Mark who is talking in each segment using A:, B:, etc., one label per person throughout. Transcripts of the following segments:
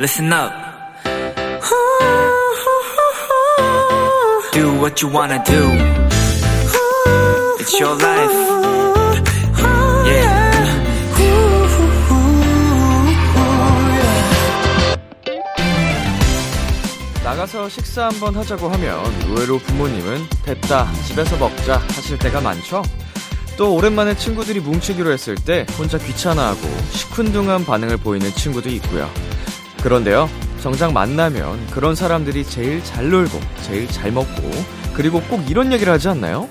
A: listen up. Do what you wanna do. It's your life. Yeah.
B: 나가서 식사 한번 하자고 하면 의외로 부모님은 됐다, 집에서 먹자 하실 때가 많죠? 또 오랜만에 친구들이 뭉치기로 했을 때 혼자 귀찮아하고 시큰둥한 반응을 보이는 친구도 있고요. 그런데요, 정작 만나면 그런 사람들이 제일 잘 놀고, 제일 잘 먹고, 그리고 꼭 이런 얘기를 하지 않나요?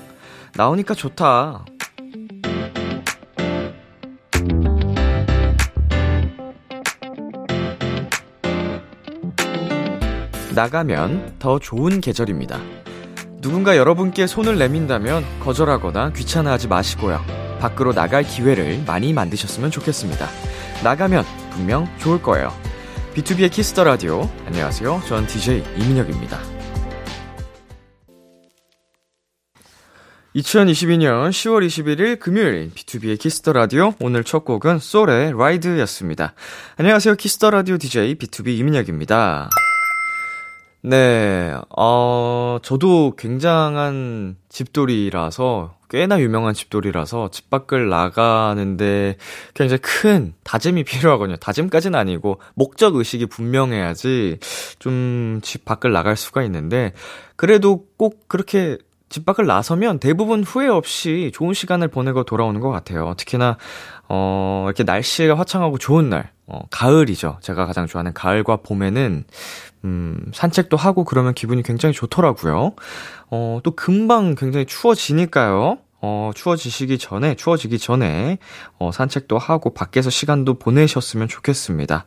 B: 나오니까 좋다. 나가면 더 좋은 계절입니다. 누군가 여러분께 손을 내민다면 거절하거나 귀찮아하지 마시고요. 밖으로 나갈 기회를 많이 만드셨으면 좋겠습니다. 나가면 분명 좋을 거예요. 비투비의 Kiss the Radio. 안녕하세요. 전 DJ 이민혁입니다. 2022년 10월 21일 금요일 비투비의 Kiss the Radio 오늘 첫 곡은 쏠의 Ride였습니다. 안녕하세요. 키스터 라디오 DJ B2B 이민혁입니다. 네, 어, 저도 굉장한 집돌이라서, 꽤나 유명한 집돌이라서, 집 밖을 나가는데 굉장히 큰 다짐이 필요하거든요. 다짐까지는 아니고, 목적 의식이 분명해야지, 좀 집 밖을 나갈 수가 있는데, 그래도 꼭 그렇게 집 밖을 나서면 대부분 후회 없이 좋은 시간을 보내고 돌아오는 것 같아요. 특히나, 어, 이렇게 날씨가 화창하고 좋은 날, 어, 가을이죠. 제가 가장 좋아하는 가을과 봄에는, 음, 산책도 하고 그러면 기분이 굉장히 좋더라고요. 어, 또 금방 굉장히 추워지니까요. 어, 추워지시기 전에, 추워지기 전에, 어, 산책도 하고 밖에서 시간도 보내셨으면 좋겠습니다.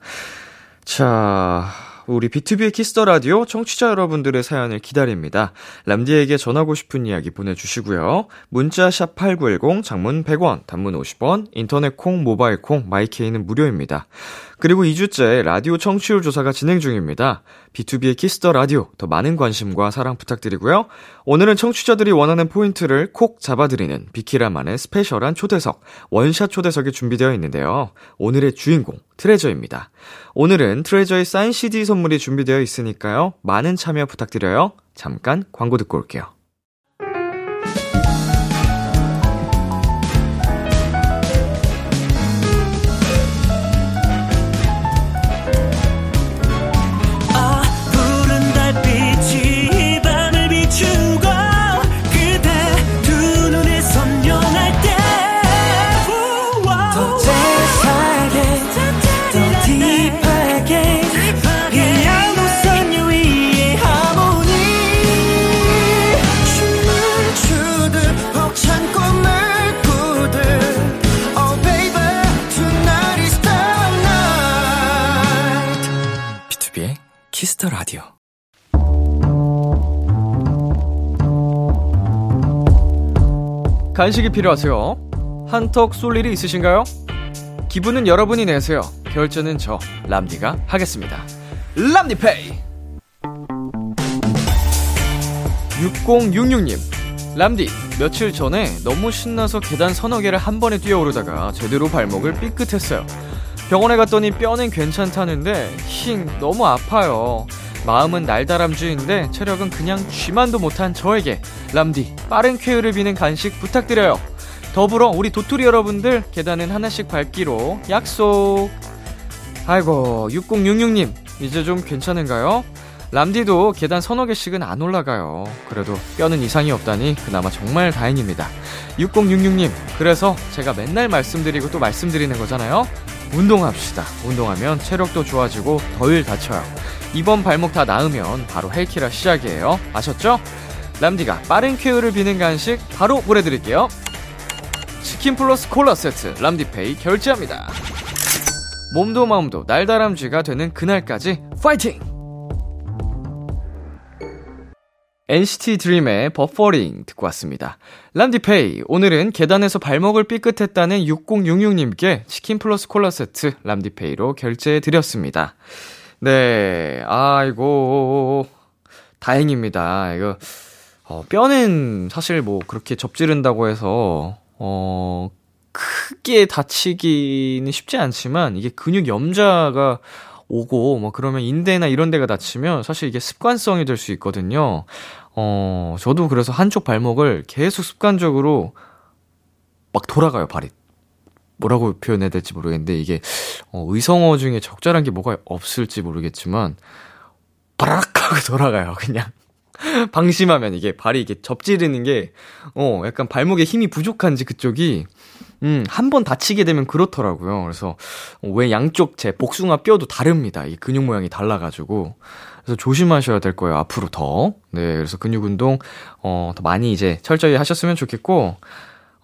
B: 자, 우리 비투비의 Kiss the Radio 청취자 여러분들의 사연을 기다립니다. 람디에게 전하고 싶은 이야기 보내주시고요. 문자 샵 #8910 장문 100원, 단문 50원, 인터넷 콩, 모바일 콩, 마이케이는 무료입니다. 그리고 2주째 라디오 청취율 조사가 진행 중입니다. 비투비의 Kiss the Radio 더 많은 관심과 사랑 부탁드리고요. 오늘은 청취자들이 원하는 포인트를 콕 잡아드리는 비키라만의 special한 초대석, 원샷 초대석이 준비되어 있는데요. 오늘의 주인공 트레저입니다. 오늘은 트레저의 사인 CD 선물이 준비되어 있으니까요. 많은 참여 부탁드려요. 잠깐 광고 듣고 올게요.
A: Kiss the
B: Radio. 간식이 필요하세요? 한턱 쏠 일이 있으신가요? 기분은 여러분이 내세요. 결제는 저 람디가 하겠습니다. 람디페이. 6066님. 람디, 며칠 전에 너무 신나서 계단 서너 개를 한 번에 뛰어오르다가 제대로 발목을 삐끗했어요. 병원에 갔더니 뼈는 괜찮다는데 힝 너무 아파요. 마음은 날다람쥐인데 체력은 그냥 쥐만도 못한 저에게 람디 빠른 쾌유를 비는 간식 부탁드려요. 더불어 우리 도토리 여러분들 계단은 하나씩 밟기로 약속. 아이고 6066님 이제 좀 괜찮은가요? 람디도 계단 서너 개씩은 안 올라가요. 그래도 뼈는 이상이 없다니 그나마 정말 다행입니다. 6066님, 그래서 제가 맨날 말씀드리고 또 말씀드리는 거잖아요. 운동합시다. 운동하면 체력도 좋아지고 덜 다쳐요. 이번 발목 다 나으면 바로 헬키라 시작이에요. 아셨죠? 람디가 빠른 쾌유를 비는 간식 바로 보내드릴게요. 치킨 플러스 콜라 세트 람디페이 결제합니다. 몸도 마음도 날다람쥐가 되는 그날까지 파이팅! NCT 드림의 버퍼링 듣고 왔습니다. 람디페이, 오늘은 계단에서 발목을 삐끗했다는 6066님께 치킨 플러스 콜라 세트 람디페이로 결제해드렸습니다. 네, 아이고, 다행입니다. 이거, 어, 뼈는 사실 뭐 그렇게 접지른다고 해서, 어, 크게 다치기는 쉽지 않지만, 이게 근육 염자가 오고, 뭐 그러면 인대나 이런 데가 다치면 사실 이게 습관성이 될 수 있거든요. 어, 저도 그래서 한쪽 발목을 계속 습관적으로 막 돌아가요, 발이. 뭐라고 표현해야 될지 모르겠는데, 이게, 어, 의성어 중에 적절한 게 뭐가 없을지 모르겠지만, 바락 하고 돌아가요, 그냥. 방심하면 이게 발이 이게 접지르는 게, 어, 약간 발목에 힘이 부족한지 그쪽이, 음, 한 번 다치게 되면 그렇더라고요. 그래서, 왜 양쪽 제 복숭아 뼈도 다릅니다. 이 근육 모양이 달라가지고. 그래서 조심하셔야 될 거예요, 앞으로 더. 네, 그래서 근육 운동, 어, 더 많이 이제 철저히 하셨으면 좋겠고,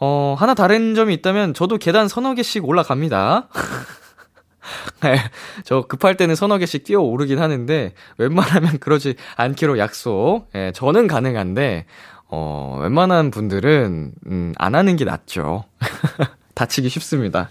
B: 어, 하나 다른 점이 있다면, 저도 계단 서너 개씩 올라갑니다. 네, 저 급할 때는 서너 개씩 뛰어 오르긴 하는데, 웬만하면 그러지 않기로 약속. 예, 저는 가능한데, 어, 웬만한 분들은, 음, 안 하는 게 낫죠. 다치기 쉽습니다.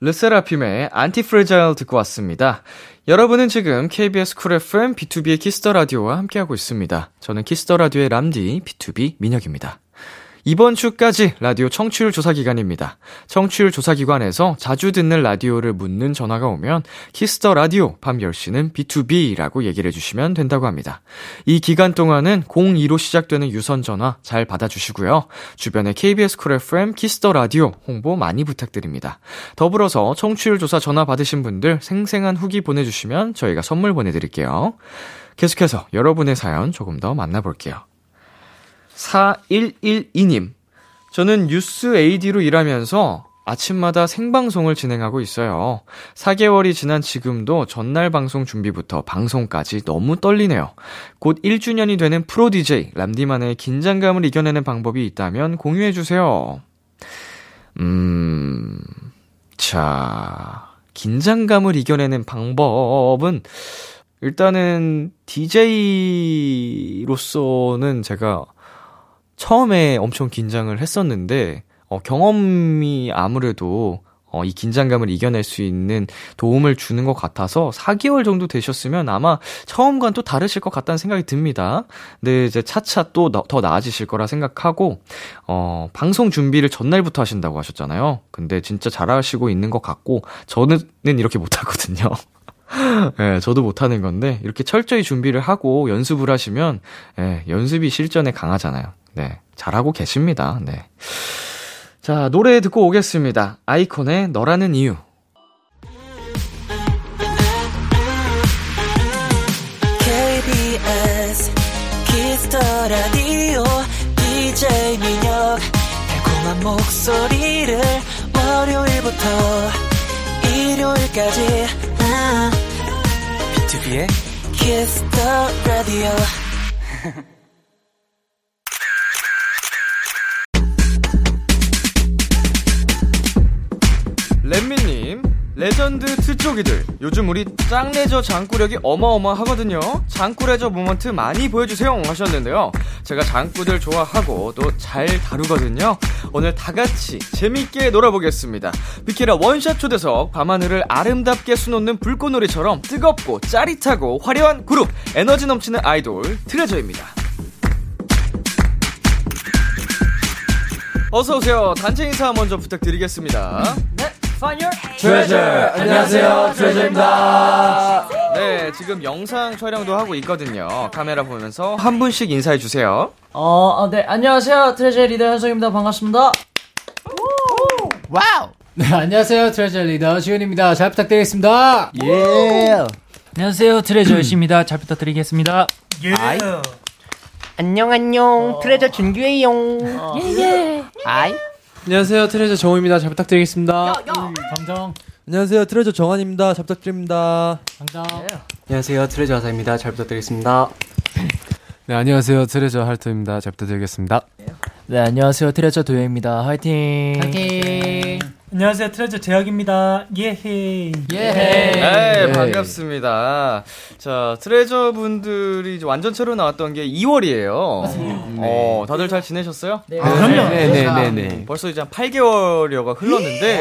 B: 르세라핌의 Antifragile 듣고 왔습니다. 여러분은 지금 KBS 쿨 FM B2B의 키스터 라디오와 함께하고 있습니다. 저는 키스터 라디오의 람디 B2B 민혁입니다. 이번 주까지 라디오 청취율 조사 기간입니다. 청취율 조사 기관에서 자주 듣는 라디오를 묻는 전화가 오면 Kiss the Radio 밤 10시는 비투비라고 얘기를 해주시면 된다고 합니다. 이 기간 동안은 02로 시작되는 유선 전화 잘 받아주시고요. 주변에 KBS Cool FM Kiss the Radio 홍보 많이 부탁드립니다. 더불어서 청취율 조사 전화 받으신 분들 생생한 후기 보내주시면 저희가 선물 보내드릴게요. 계속해서 여러분의 사연 조금 더 만나볼게요. 4112님. 저는 뉴스 AD로 일하면서 아침마다 생방송을 진행하고 있어요. 4개월이 지난 지금도 전날 방송 준비부터 방송까지 너무 떨리네요. 곧 1주년이 되는 프로 DJ 람디만의 긴장감을 이겨내는 방법이 있다면 공유해 주세요. 음, 자, 긴장감을 이겨내는 방법은 일단은 DJ로서는 제가 처음에 엄청 긴장을 했었는데, 어, 경험이 아무래도 어, 이 긴장감을 이겨낼 수 있는 도움을 주는 것 같아서 4개월 정도 되셨으면 아마 처음과는 또 다르실 것 같다는 생각이 듭니다. 근데 이제 차차 또 더 나아지실 거라 생각하고, 어, 방송 준비를 전날부터 하신다고 하셨잖아요. 근데 진짜 잘하시고 있는 것 같고, 저는 이렇게 못하거든요. 예, 네, 저도 못하는 건데, 이렇게 철저히 준비를 하고 연습을 하시면, 예, 네, 연습이 실전에 강하잖아요. 네, 잘하고 계십니다. 네. 자, 노래 듣고 오겠습니다. 아이콘의 너라는 이유.
A: KBS Kiss the Radio DJ 민혁 달콤한 목소리를 월요일부터 일요일까지 비투비의 Kiss the Radio
B: 렛미님, 레전드 트쪽이들. 요즘 우리 짱레저 장꾸력이 어마어마하거든요. 장꾸레저 moment 많이 보여주세요. 하셨는데요. 제가 장꾸들 좋아하고 또 잘 다루거든요. 오늘 다 같이 재밌게 놀아보겠습니다. 비키라 원샷 초대석, 밤하늘을 아름답게 수놓는 불꽃놀이처럼 뜨겁고 짜릿하고 화려한 그룹, 에너지 넘치는 아이돌, 트레저입니다. 어서오세요. 단체 인사 먼저 부탁드리겠습니다.
C: 네. Find your
D: 안녕하세요. 트레저입니다.
B: 네 지금 영상 촬영도 하고 있거든요. 카메라 보면서 한 분씩 인사해 주세요.
C: 어, 어, 네 안녕하세요. 트레저 리더 현석입니다. 반갑습니다.
D: 와우! 네 안녕하세요. 트레저 리더 지훈입니다. 잘 부탁드리겠습니다.
E: 예.
C: 안녕하세요. 트레저 열심입니다. 잘 부탁드리겠습니다.
E: 예. 안녕 안녕. 트레저 준규예요. 예예
D: 아이 안녕하세요. 트레저 정우입니다. 잘 부탁드리겠습니다.
C: 정정.
F: 안녕하세요. 트레저 정한입니다. 잘 부탁드립니다.
C: 정정.
G: 안녕하세요. 트레저 하사입니다. 잘 부탁드리겠습니다.
D: 네 안녕하세요. 트레저 할트입니다. 잘 부탁드리겠습니다
C: 네 안녕하세요 트레저 도현입니다 화이팅
G: 화이팅
H: 안녕하세요. 트레저 재혁입니다. 예헤이.
B: 네, 반갑습니다. 자, 트레저 분들이 이제 완전체로 나왔던 게 2월이에요. 어, 다들 잘 지내셨어요?
C: 네.
H: 아, 그럼요.
G: 네, 네, 네, 네.
B: 벌써 이제 한 8개월여가 흘렀는데,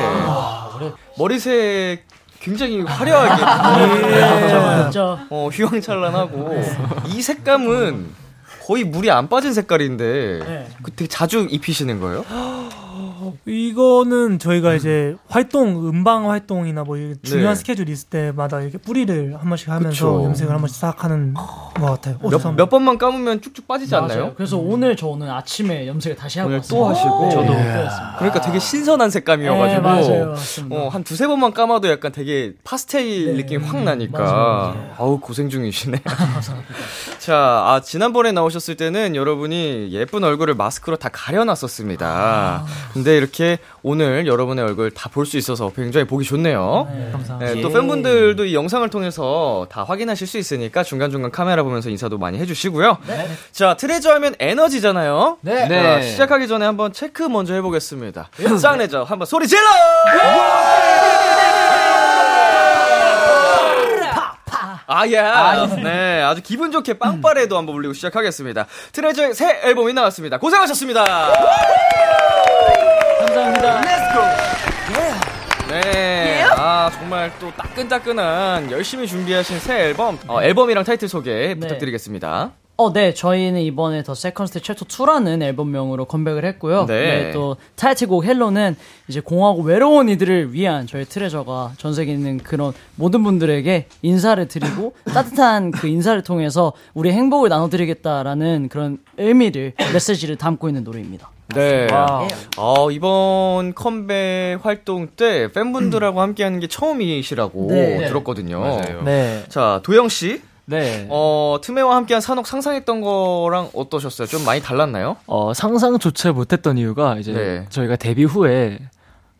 B: 머리색 굉장히 화려하게,
C: 진짜.
B: 어, 휘황찬란하고, 이 색감은 거의 물이 안 빠진 색깔인데,
C: 네.
B: 그 되게 자주 입히시는 거예요?
H: 이거는 저희가 이제 활동, 음방 활동이나 뭐 중요한
B: 네.
H: 스케줄 있을 때마다 이렇게 뿌리를 한 번씩 하면서
B: 그쵸.
H: 염색을 한 번씩 싹 하는 것 같아요. 어,
B: 몇. 몇 번만 감으면 쭉쭉 빠지지 않나요?
C: 맞아요. 그래서 오늘 저 오늘 아침에 염색을 다시 하고.
B: 또 하시고.
C: 저도
B: 예. 그러니까 되게 신선한 색감이어가지고,
C: 네, 맞아요. 맞습니다.
B: 어, 한 두세 번만 감아도 약간 되게 파스텔
C: 네.
B: 느낌이 확 나니까.
C: 맞아요,
B: 아우, 고생 중이시네. 자, 아, 지난번에 나오셨을 때는 여러분이 예쁜 얼굴을 마스크로 다 가려놨었습니다.
C: 아.
B: 근데 이렇게 오늘 여러분의 얼굴 다 볼 수 있어서 굉장히 보기 좋네요.
C: 네.
H: 감사합니다.
B: 네, 또 팬분들도 이 영상을 통해서 다 확인하실 수 있으니까 중간중간 카메라 보면서 인사도 많이 해주시고요. 자, 트레저 하면 에너지잖아요.
D: 네.
B: 자, 시작하기 전에 한번 체크 먼저 해보겠습니다. 짱내죠. 한번 소리 질러! 아, 예. 네, 아주 기분 좋게 빵빠레도 한번 울리고 시작하겠습니다. 트레저의 새 앨범이 나왔습니다. 고생하셨습니다.
C: 감사합니다.
B: 네. 아, 정말 또 따끈따끈한 열심히 준비하신 새 앨범, 어, 앨범이랑 타이틀 소개 부탁드리겠습니다.
C: 어, 네. 저희는 이번에 The Second Step Chapter 2라는 앨범명으로 컴백을 했고요.
B: 네.
C: 또 타이틀곡 Hello는 이제 공허하고 외로운 이들을 위한 저희 트레저가 전 세계에 있는 그런 모든 분들에게 인사를 드리고 따뜻한 그 인사를 통해서 우리 행복을 나눠드리겠다라는 그런 의미를 메시지를 담고 있는 노래입니다.
B: 네. 어, 이번 컴백 활동 때 팬분들하고 함께 하는 게 처음이시라고
C: 네.
B: 들었거든요.
C: 네.
B: 자, 도영 씨.
G: 네.
B: 어, 트메와 함께한 사녹 상상했던 거랑 어떠셨어요? 좀 많이 달랐나요?
G: 어, 상상조차 못했던 이유가 이제
B: 네.
G: 저희가 데뷔 후에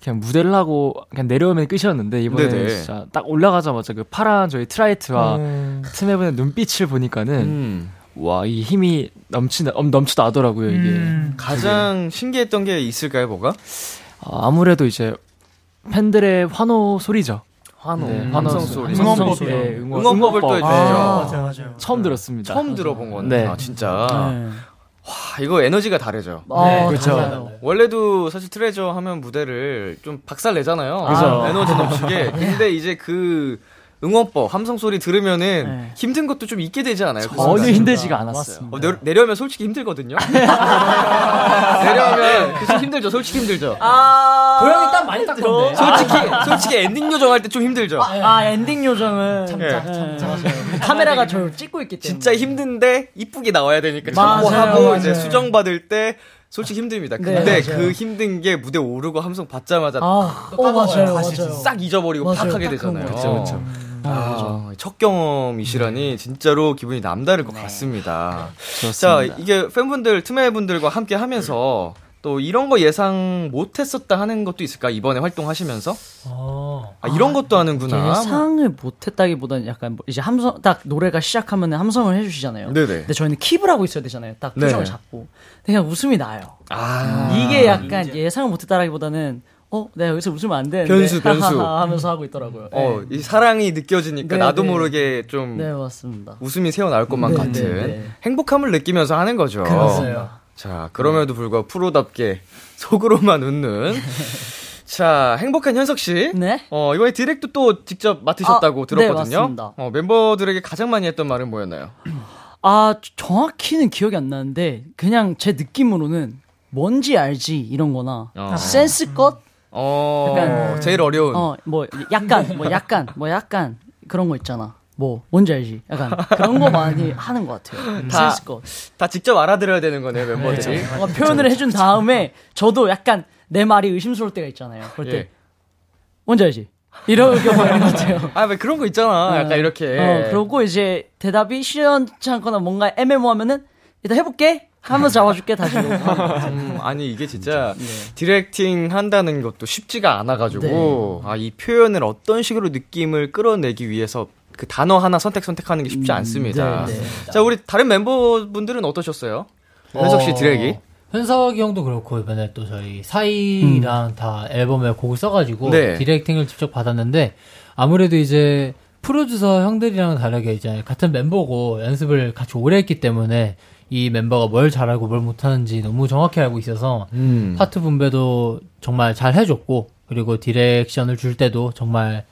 G: 그냥 무대를 하고 그냥 내려오면 끝이었는데 이번에
B: 네네.
G: 진짜 딱 올라가자마자 그 파란 저희 트라이트와
H: 음,
G: 트메분의 눈빛을 보니까는
B: 음.
G: 와 이 힘이 넘치나 엄 넘쳐 나더라고요 이게
H: 음,
B: 가장 신기했던 게 있을까요, 뭐가?
G: 어, 아무래도 이제 팬들의 환호 소리죠.
B: 환호,
G: 네,
B: 함성
G: 환호
B: 소리.
H: 응원법.
G: 네, 응원,
B: 응원법을 또
G: 응원법.
B: 해주죠.
H: 아, 맞아요, 맞아요.
G: 처음 들었습니다.
B: 처음 들어본 건데.
G: 네.
B: 아, 진짜.
C: 네.
B: 와, 이거 에너지가 다르죠.
C: 아,
G: 그렇죠.
C: 달라요.
B: 원래도 사실 트레저 하면 무대를 좀 박살 내잖아요.
G: 그죠.
B: 에너지 넘치게. 근데 이제 그 응원법, 함성 소리 들으면은
C: 네.
B: 힘든 것도 좀 있게 되지 않아요? 그
G: 전혀
B: 순간?
G: 힘들지가 않았어요.
B: 어, 내려, 내려오면 솔직히 힘들거든요. 내려오면 그좀 힘들죠. 솔직히 힘들죠.
C: 아,
D: 도영이 땀 많이 닦던데.
B: 솔직히 솔직히 엔딩 요정할 때 좀 힘들죠.
C: 아, 엔딩 요정은
B: 네.
C: 네. 카메라가 저를 찍고 있기 때문에
B: 진짜 힘든데 이쁘게 나와야 되니까 참고하고. 이제 수정 받을 때 솔직히 힘듭니다.
C: 네,
B: 근데
C: 맞아요.
B: 그 힘든 게 무대 오르고 함성 받자마자
C: 아, 어 맞아요, 맞아요.
B: 싹 잊어버리고
C: 맞아요.
B: 팍 하게
C: 딱
B: 되잖아요.
G: 거 있죠.
B: 아, 첫 경험이시라니 진짜로 기분이 남다를 것 같습니다. 자,
G: 좋습니다.
B: 이게 팬분들, 트메 분들과 함께 하면서 또 이런 거 예상 못 했었다 하는 것도 있을까? 이번에 활동하시면서?
H: 어.
B: 아, 이런 것도 하는구나.
C: 예상을 못 했다기보다는 약간 뭐 이제 함성 딱 노래가 시작하면 함성을 해 주시잖아요.
B: 네네.
C: 근데 저희는 킵을 하고 있어야 되잖아요. 딱
B: 네.
C: 표정을 잡고. 근데 그냥 웃음이 나요.
B: 아,
C: 이게 약간 예상을 못 했다라기보다는 어, 내가 여기서 웃으면 안 되는데.
B: 변수, 변수.
C: 하면서 하고 있더라고요.
B: 어,
C: 네.
B: 이 사랑이 느껴지니까
C: 네,
B: 나도
C: 네.
B: 모르게 좀
C: 네, 맞습니다.
B: 웃음이 새어나올 것만
C: 네,
B: 같은
C: 네, 네.
B: 행복함을 느끼면서 하는 거죠.
C: 그렇어요.
B: 자, 그럼에도 불구하고 프로답게 속으로만 웃는. 자, 행복한 현석 씨.
C: 네.
B: 어, 이번에 디렉트 또 직접 맡으셨다고
C: 아, 네,
B: 들었거든요.
C: 맞습니다.
B: 어, 멤버들에게 가장 많이 했던 말은 뭐였나요?
C: 아, 정확히는 기억이 안 나는데 그냥 제 느낌으로는 뭔지 알지 이런 거나
B: 어.
C: 센스껏
B: 어,
C: 약간-
B: 제일 어려운.
C: 어, 뭐, 약간, 뭐, 약간, 뭐, 약간, 그런 거 있잖아. 뭐, 뭔지 알지? 약간, 그런 거 많이 하는 것 같아요.
B: 다-
C: 센스껏.
B: 다 직접 알아들어야 되는 거네요, 멤버들이.
C: 뭔가 표현을 해준 다음에, 저도 약간, 내 말이 의심스러울 때가 있잖아요. 그럴 때,
B: 예.
C: 뭔지 알지? 이런 경우가 있는 것 같아요.
B: 아, 왜 그런 거 있잖아. 약간 이렇게.
C: 어, 그러고 이제, 대답이 시원치 않거나 뭔가 애매모하면은, 일단 해볼게? 하면서 잡아줄게, 다시.
B: 음, 아니 이게 진짜
C: 네.
B: 디렉팅 한다는 것도 쉽지가 않아가지고 아이 표현을 어떤 식으로 느낌을 끌어내기 위해서 그 단어 하나 선택 선택하는 게 쉽지 않습니다.
C: 네, 네.
B: 자 우리 다른 멤버분들은 어떠셨어요? 현석 씨 디렉이?
D: 현석이 형도 그렇고 이번에 또 저희 아사히랑
C: 음.
D: 다 앨범에 곡을 써가지고
B: 네.
D: directing을 직접 받았는데 아무래도 이제 프로듀서 형들이랑 다르게 이제 같은 멤버고 연습을 같이 오래 했기 때문에 이 멤버가 뭘 잘하고 뭘 못하는지 너무 정확히 알고 있어서
B: 음.
D: 파트 분배도 정말 잘 해줬고 그리고 direction을 줄 때도 정말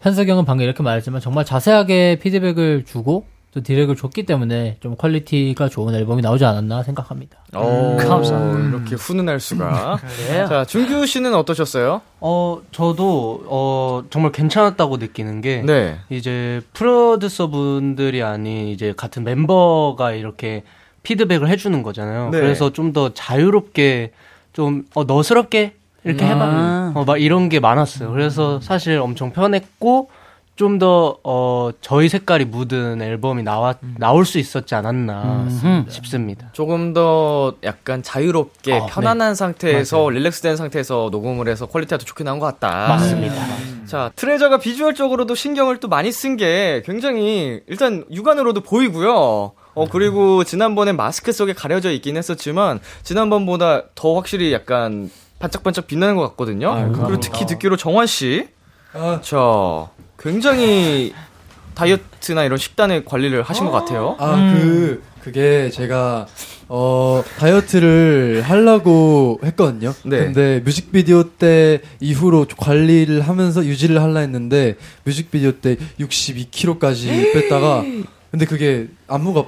D: 현석이 형은 방금 이렇게 말했지만 정말 자세하게 피드백을 주고 또 디렉을 줬기 때문에 좀 quality가 좋은 앨범이 나오지 않았나 생각합니다.
B: 오,
C: 감사합니다.
B: 이렇게 훈훈할 수가. 자, 준규 씨는 어떠셨어요?
E: 어, 저도, 어, 정말 괜찮았다고 느끼는 게,
B: 네.
E: 이제 프로듀서 분들이 아닌 이제 같은 멤버가 이렇게 피드백을 해주는 거잖아요.
B: 네.
E: 그래서 좀 더 자유롭게, 좀, 어, 너스럽게 이렇게 해봐.
C: 아.
E: 어, 막 이런 게 많았어요. 그래서 사실 엄청 편했고, 좀 더, 어, 저희 색깔이 묻은 앨범이 나와, 나올 수 있었지 않았나 싶습니다.
B: 조금 더 약간 자유롭게
E: 어,
B: 편안한 상태에서 relax된 상태에서 녹음을 해서 quality가 더 좋게 나온 것 같다.
E: 맞습니다.
B: 자, 트레저가 비주얼적으로도 신경을 또 많이 쓴 게 굉장히 일단 육안으로도 보이고요. 어, 그리고 지난번에 마스크 속에 가려져 있긴 했었지만 지난번보다 더 확실히 약간 반짝반짝 빛나는 것 같거든요. 그리고 특히 듣기로 정환 씨.
F: 아.
B: 자, 굉장히 다이어트나 이런 식단의 관리를 하신 것 같아요.
F: 아, 그, 그게 제가, 어, 다이어트를 하려고 했거든요.
B: 네.
F: 근데 뮤직비디오 때 이후로 관리를 하면서 유지를 하려 했는데, 뮤직비디오 때 62kg까지 뺐다가, 근데 그게 안무가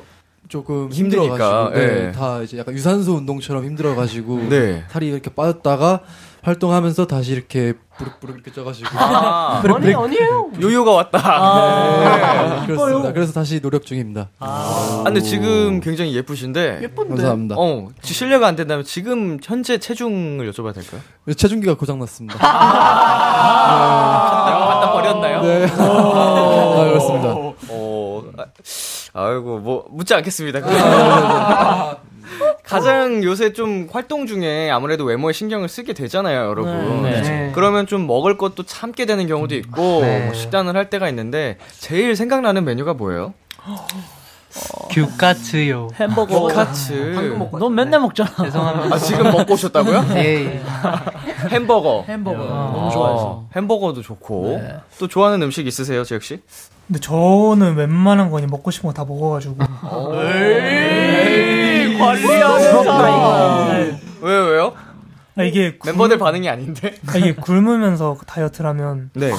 F: 조금
B: 힘드니까,
F: 힘들어가지고, 네,
B: 예.
F: 다 이제 약간 유산소 운동처럼 힘들어가지고,
B: 네.
F: 살이 이렇게 빠졌다가, 활동하면서 다시 이렇게 부룩부룩 이렇게 쪄가지고.
B: 아,
E: 아니, 아니에요.
B: 요요가 왔다.
F: 네, 그렇습니다. 그래서 다시 노력 중입니다.
B: 아, 근데 지금 굉장히 예쁘신데.
F: 감사합니다.
B: 어, 지- 실례가 안 된다면 지금 현재 체중을 여쭤봐도 될까요?
F: 체중기가 고장 났습니다.
B: 갖다 버렸나요?
F: 네. 아, 그렇습니다.
B: 어, 아, 아이고, 뭐, 묻지 않겠습니다. 가장 요새 좀 활동 중에 아무래도 외모에 신경을 쓰게 되잖아요, 여러분.
E: 네.
B: 그러면 좀 먹을 것도 참게 되는 경우도 있고,
E: 네.
B: 뭐 식단을 할 때가 있는데, 제일 생각나는 메뉴가 뭐예요?
E: 규카츠요.
C: 햄버거.
B: 카츠.
C: 넌 맨날 먹잖아.
E: 죄송합니다.
B: 아, 지금 먹고 오셨다고요?
E: 예, 예.
B: 햄버거.
C: 햄버거.
B: 어,
C: 너무 좋아해서.
B: 햄버거도 좋고. 또 좋아하는 음식 있으세요, 지혁 씨?
H: 근데 저는 웬만한 거니 먹고 싶은 거 다 먹어가지고
B: 관리하는 사람. 왜요, 왜요?
H: 아, 이게 굶-
B: 멤버들 반응이 아닌데?
H: 아, 이게 굶으면서 다이어트를 하면
B: 네.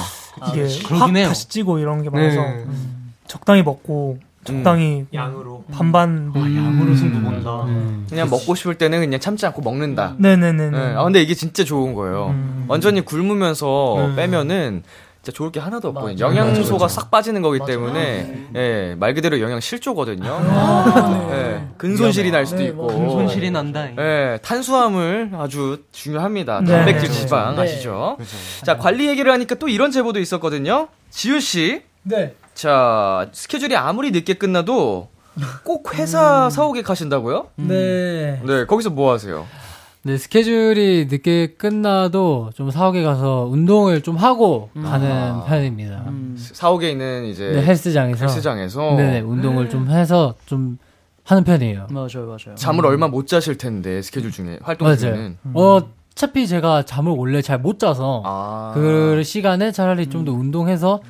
H: 이게 확
E: 그러긴 해요.
H: 다시 찌고 이런 게 많아서
E: 네.
H: 음, 적당히 먹고 적당히
G: 양으로.
H: 반반 뭐
E: 양으로 승부 본다.
B: 그냥 먹고 싶을 때는 그냥 참지 않고 먹는다.
H: 네네네
B: 네. 아, 근데 이게 진짜 좋은 거예요.
H: 음.
B: 완전히 굶으면서
H: 음.
B: 빼면은 진짜 좋을 게 하나도 없거든요.
C: 맞아.
B: 영양소가 싹 빠지는 거기 때문에, 예, 말 그대로 영양 실조거든요. 예, 근손실이 날 수도 있고.
E: 손실이 난다.
B: 예, 탄수화물 아주 중요합니다.
H: 네.
B: 단백질,
H: 네.
B: 지방
C: 네.
B: 아시죠? 자, 관리 얘기를 하니까 또 이런 제보도 있었거든요. 지우 씨,
H: 네
B: 자 스케줄이 아무리 늦게 끝나도 꼭 회사 사옥에 가신다고요?
D: 네.
B: 네, 거기서 뭐 하세요?
D: 네, 스케줄이 늦게 끝나도 좀 사옥에 가서 운동을 좀 하고 가는 편입니다.
B: 사옥에 있는 이제
D: 네, 헬스장에서.
B: 헬스장에서
D: 네네, 운동을 좀 해서 좀 하는 편이에요.
C: 맞아요, 맞아요.
B: 잠을 얼마 못 자실 텐데 스케줄 중에 활동
D: 맞아요.
B: 중에는
D: 어, 어차피 제가 잠을 원래 잘 못 자서
B: 아.
D: 그 시간에 차라리 좀 더 운동해서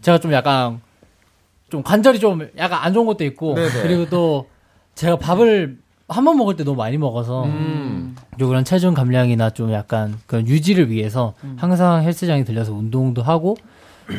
D: 제가 좀 약간 좀 관절이 좀 약간 안 좋은 것도 있고
B: 네네.
D: 그리고 또 제가 밥을 한 번 먹을 때 너무 많이 먹어서
B: 음.
D: 좀 그런 체중 감량이나 좀 약간 그런 유지를 위해서 항상 헬스장에 들려서 운동도 하고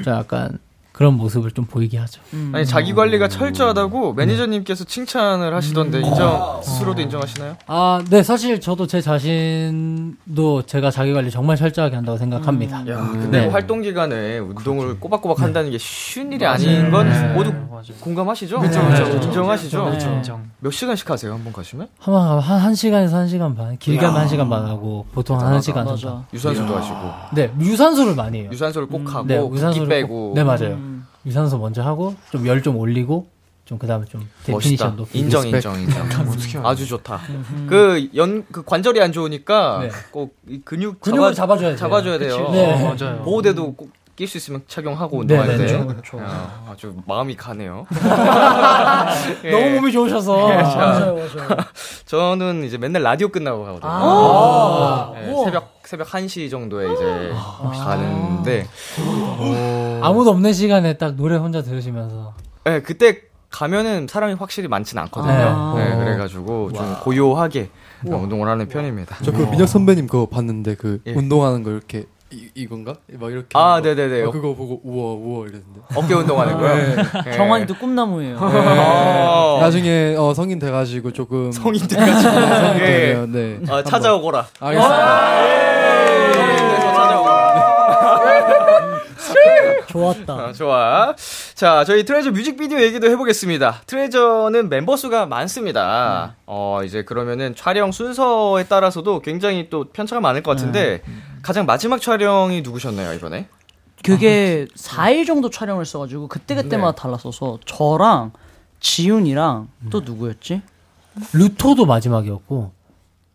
D: 좀 약간 그런 모습을 좀 보이게 하죠.
B: 아니 자기 관리가 철저하다고 매니저님께서 칭찬을 하시던데 인정 스스로도 인정하시나요?
D: 아, 네, 사실 저도 제 자신도 제가 자기 관리 정말 철저하게 한다고 생각합니다.
B: 야, 근데
D: 네.
B: 뭐 활동 기간에 운동을 꼬박꼬박 한다는 게 쉬운 일이 아닌 건 모두 공감하시죠?
G: 그쵸,
B: 네.
G: 그쵸, 그쵸.
B: 인정하시죠?
C: 그쵸.
G: 인정.
B: 몇 시간씩 하세요 한번 가시면?
D: 한번 가면 한, 한 시간에서 한 시간 반, 길게 하면 한 시간 반 하고, 보통 한 시간 정도.
C: 맞아.
B: 유산소도 하시고
D: 네, 유산소를 많이 해요.
B: 유산소를 꼭 하고
D: 네, 유산소를
B: 빼고
D: 꼭- 네, 맞아요. 유산소 먼저 하고, 좀 열 좀 올리고, 좀 그 다음에 좀
B: 멋있다.
D: 데피니션도.
B: 인정. 인정 인정. 아주 좋다. 그 연 그 관절이 안 좋으니까
D: 네.
B: 꼭이 근육
D: 근육을
B: 잡아,
D: 잡아줘야 돼요.
B: 잡아줘야 돼요.
D: 네.
E: 맞아요.
B: 보호대도 꼭 낄 수 있으면 착용하고
D: 네,
B: 운동하는데
D: 네,
C: 그렇죠.
B: 야, 아주 마음이 가네요. 예.
D: 너무 몸이 좋으셔서.
C: 맞아요, 맞아요.
B: 저는 이제 맨날 라디오 끝나고 가거든요.
C: 아.
B: 예, 새벽 새벽 1시 정도에 이제 가는데
D: 아무도 없는 시간에 딱 노래 혼자 들으시면서.
B: 예, 그때 가면은 사람이 확실히 많지는 않거든요.
C: 아.
B: 네, 그래가지고 좀 고요하게 운동을 하는 편입니다.
F: 저 그 민혁 선배님 그거 봤는데 그
B: 예.
F: 운동하는 거 이렇게 이, 이건가? 막 이렇게
B: 아. 네네네.
F: 아, 그거 보고 우와 우와 이랬는데
B: 어깨 운동하는 거요. 예.
C: 정환이도 꿈나무예요.
B: 어.
F: 나중에 어, 성인 돼가지고 조금
B: 성인 돼가지고
F: 성인
B: 예.
F: 되면 네
B: 아, 찾아오거라.
F: 알겠습니다.
C: 좋았다.
B: 아, 좋아. 자, 저희 트레저 뮤직비디오 얘기도 해보겠습니다. 트레저는 멤버 수가 많습니다. 어, 이제 그러면은 촬영 순서에 따라서도 굉장히 또 편차가 많을 것 같은데, 가장 마지막 촬영이 누구셨나요, 이번에?
C: 그게 4일 정도 촬영을 했어가지고 그때그때마다 달랐어서 저랑 지훈이랑 또 누구였지?
D: 루토도 마지막이었고.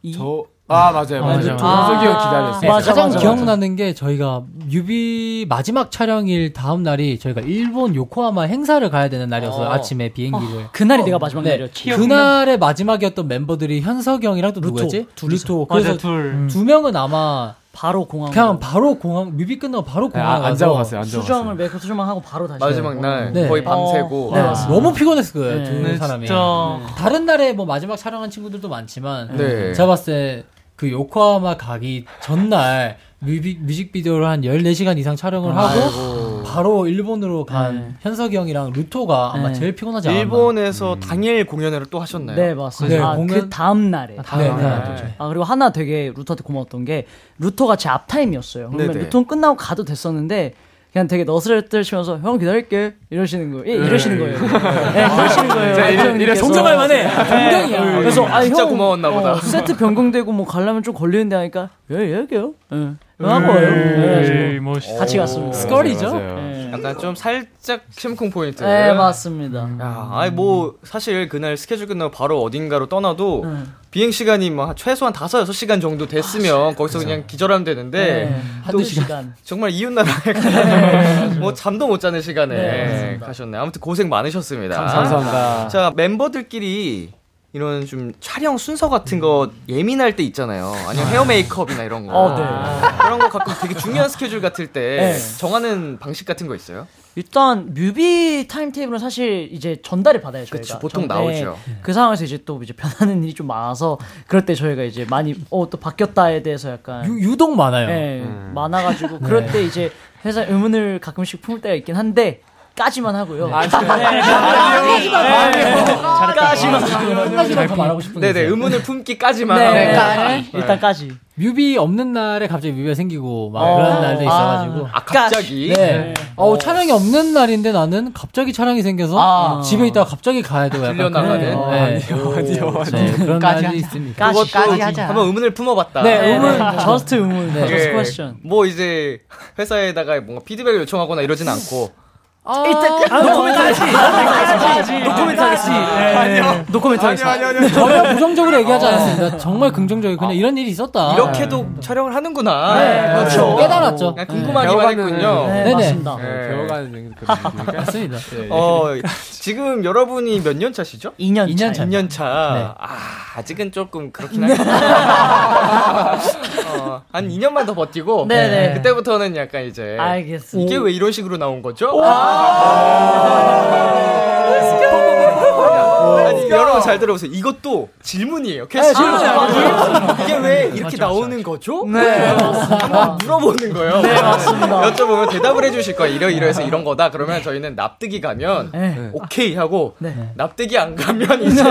C: 이-
G: 저, 아, 맞아요, 맞아요.
D: 맞아요.
G: 정석이 형
C: 아,
G: 기다렸어요.
D: 네,
C: 맞아,
D: 가장
C: 맞아,
D: 기억나는 게 저희가 뮤비 마지막 촬영일 다음 날이 저희가 일본 요코하마 행사를 가야 되는 날이었어요.
B: 어.
D: 아침에 비행기를.
C: 그날이 내가 마지막
D: 네,
C: 날이었지.
D: 그날의 마지막이었던 멤버들이 현석이 형이랑 또 누구였지? 루토. 그래서
E: 맞아, 둘.
D: 두 명은 아마
C: 바로 공항.
D: 그냥 바로 공항 뮤비 끝나고 바로
G: 네,
D: 공항
G: 아, 안 자고 갔어요, 안 자고
C: 수정을. 메이크업 수정만 하고 바로 다시.
B: 마지막 날,
D: 네.
B: 거의 밤새고.
C: 어, 네,
B: 아.
D: 너무 피곤했을 거예요
C: 네.
D: 두
E: 네,
D: 사람이.
E: 진짜.
D: 다른 날에 뭐 마지막 촬영한 친구들도 많지만
B: 네.
D: 제가 봤을 때 그 요코하마 가기 전날 뮤비, 뮤직비디오를 한 14시간 이상 촬영을 하고
B: 아이고.
D: 바로 일본으로 간
C: 네.
D: 현석이 형이랑 루토가 아마
C: 네.
D: 제일 피곤하지 않았나.
B: 일본에서 당일 공연을 또 하셨나요?
C: 네 맞습니다.
D: 네,
C: 아,
D: 공연-
C: 그 다음 날에.
D: 네,
B: 아,
D: 네.
B: 네.
C: 아 그리고 하나 되게 루터한테 고마웠던 게 루터가 제 앞타임이었어요. 그러면. 루터는 끝나고 가도 됐었는데 그냥 되게 너스레뜨시면서 형 기다릴게 이러시는 거예요. 예, 이러시는 거예요. 네, 이러시는 거예요.
G: 자, 이래-. 이래
D: 존경할 만해. 존경이야.
C: 네. 그래서 아
B: 진짜
C: 형,
B: 고마웠나 보다.
C: 어, 세트 변경되고 뭐 가려면 좀 걸리는데 하니까 예 얘기해요. 예. 하고
E: 에이, 멋있다.
C: 같이 갔습니다.
D: 스컬이죠?
B: 약간 좀 살짝 심쿵 포인트.
C: 네 맞습니다.
B: 야, 아니 뭐 사실 그날 스케줄 끝나고 바로 어딘가로 떠나도
C: 음.
B: 비행 시간이 뭐 최소한 5, 6시간 정도 됐으면 거기서 그냥 기절하면 되는데
C: 네. 한두 시간.
B: 정말 이웃 나라에 가서 뭐 잠도 못 자는 시간에
C: 네.
B: 가셨네. 아무튼 고생 많으셨습니다.
G: 감사합니다.
B: 자, 멤버들끼리 이런 좀 촬영 순서 같은 거 예민할 때 있잖아요. 아니면 헤어 메이크업이나 이런 거.
C: 어, 네.
B: 그런 거 가끔 되게 중요한 스케줄 같을 때
C: 네.
B: 정하는 방식 같은 거 있어요?
C: 일단 뮤비 타임테이블은 사실 이제 전달을 받아요 저희가.
B: 그치, 보통
C: 전-
B: 나오죠.
C: 네, 그 상황에서 이제 또 이제 변하는 일이 좀 많아서 그럴 때 저희가 이제 많이 어 또 바뀌었다에 대해서 약간
D: 유, 유독 많아요.
C: 네, 많아가지고 그럴 때 이제 회사 의문을 가끔씩 품을 때가 있긴 한데 까지만 하고요. 네. 까지만
D: 한 가지만 더 말하고 싶은 게
B: 네네. 의문을 품기까지만.
C: 네,
B: 하고.
C: 네. 일단 까지.
D: 뮤비 없는 날에 갑자기 뮤비가 생기고 막
C: 어,
D: 그런 날도 있어가지고.
B: 아, 갑자기?
D: 네. 어, 촬영이 없는 날인데 나는 갑자기 촬영이 생겨서
C: 아.
D: 집에 있다가 갑자기 가야 되고 약간
B: 들려나가는?
D: 그런,
B: 어,
D: 네.
G: 아니요,
D: 네, 그런 날이 있습니다.
C: 까지.
B: 한번 의문을 품어봤다.
C: 네, 의문, just 의문,
D: 네.
C: just
B: 예,
C: question.
B: 뭐 이제 회사에다가 뭔가 피드백을 요청하거나 이러진 않고
C: 일단 노코멘트 하겠지. 노코멘트 하겠지. 아니요. 노코멘트 하겠습니다.
D: 전혀 부정적으로 얘기하지 않았습니다. 정말 긍정적이고 그냥 이런 일이 있었다.
B: 이렇게도 촬영을 하는구나.
C: 네,
B: 그렇죠.
D: 깨달았죠.
B: 궁금하기만 했군요.
C: 네,
D: 네네.
C: 맞습니다.
B: 네.
G: 배워가는.
D: 맞습니다.
B: 어, 지금 여러분이 몇 년 차시죠?
C: 2년
D: 2년 차.
B: 2년 차.
D: 네.
B: 아, 아직은 조금 그렇긴 하겠다. 어, 한 2년만 더 버티고
C: 네네.
B: 그때부터는 약간 이제
C: 알겠습니다.
B: 이게 왜 이런 식으로 나온 거죠? 아 니 여러분 잘 들어보세요. 이것도 질문이에요. 퀘스천. 이게 왜 이렇게 나오는 거죠?
C: 네,
B: 한번 물어보는 거예요. 네,
C: 맞습니다.
B: 여쭤보면 대답을 해주실 거예요. 이러 이러해서 이런 거다. 그러면 저희는 납득이 가면
C: 네.
B: 오케이 하고
C: 네.
B: 납득이 안 가면 이제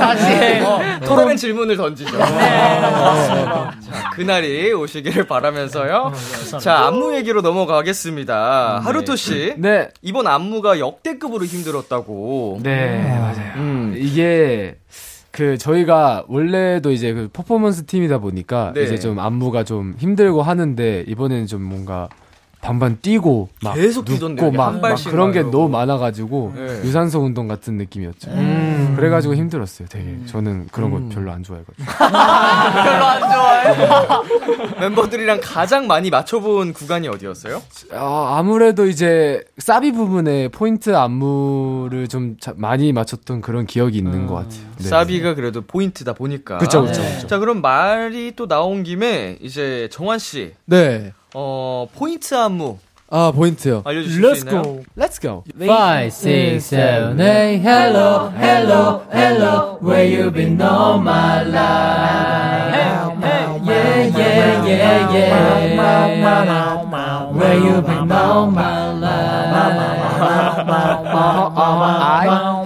B: 어, 또 다른 질문을 던지죠. 자, 그날이 오시기를 바라면서요. 자 안무 얘기로 넘어가겠습니다. 하루토 씨
G: 네.
B: 이번 안무가 역대급으로 힘들었다고.
G: 네, 맞아요.
B: 음.
G: 이게 그 저희가 원래도 이제 그 퍼포먼스 팀이다 보니까
B: 네.
G: 이제 좀 안무가 좀 힘들고 하는데 이번에는 좀 뭔가
I: 반반 뛰고 막
B: 계속 이게
I: 막, 한막 그런
B: 게막
I: 너무 많아가지고
B: 네.
I: 유산소 운동 같은 느낌이었죠.
B: 음.
I: 그래가지고 힘들었어요. 되게 저는 그런 거 별로 안 좋아해가지고.
B: 별로 안 좋아해. 멤버들이랑 가장 많이 맞춰본 구간이 어디였어요?
I: 아, 아무래도 이제 사비 부분에 포인트 안무를 좀 자- 많이 맞췄던 그런 기억이 있는 것 같아요. 네.
B: 사비가 그래도 포인트다 보니까.
I: 그쵸, 그쵸, 그쵸.
B: 자, 그럼 말이 또 나온 김에 이제 정환 씨,
F: 네.
B: 어, 포인트 안무
F: 아, 포인트요.
B: 알려주실 수 있나요?
I: Let's go.
D: 5, 6, 7, 8 Hello, hello, hello Where you been all my life Yeah, yeah, yeah, yeah Where you been all my life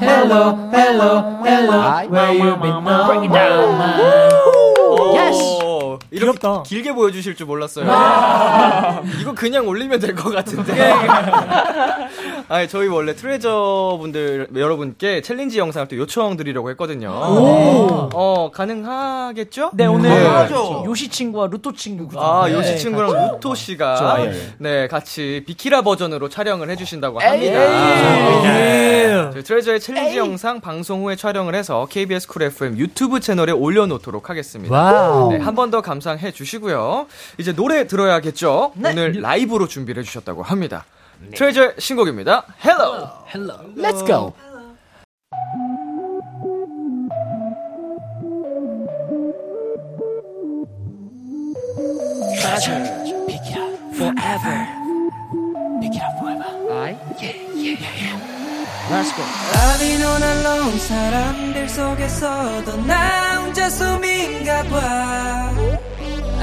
D: Hello, hello, hello Where you been all my life
B: 오, 이렇게
H: 귀엽다.
B: 길게 보여주실 줄 몰랐어요. 이거 그냥 올리면 될 것 같은데. 아니, 저희 원래 트레저 분들, 여러분께 챌린지 영상을 또 요청드리려고 했거든요. 어, 가능하겠죠?
C: 네, 오늘
B: 네.
C: 요시 친구와 루토 친구.
B: 아,
C: 네,
B: 요시 친구랑 루토 씨가
F: 좋아요.
B: 네, 같이 비키라 버전으로 촬영을 해주신다고 합니다. 저희 트레저의 challenge 영상 방송 후에 촬영을 해서 KBS 쿨 FM 유튜브 채널에 올려놓도록 하겠습니다.
D: Wow
B: 네, 한 번 더 감상해 주시고요. 이제 노래 들어야겠죠? 오늘 라이브로 준비를 해주셨다고 합니다. 트레저의 신곡입니다. Hello!
I: Let's go.
A: 아니 넌 알론 사람들 속에서도 나 혼자 숨인가 봐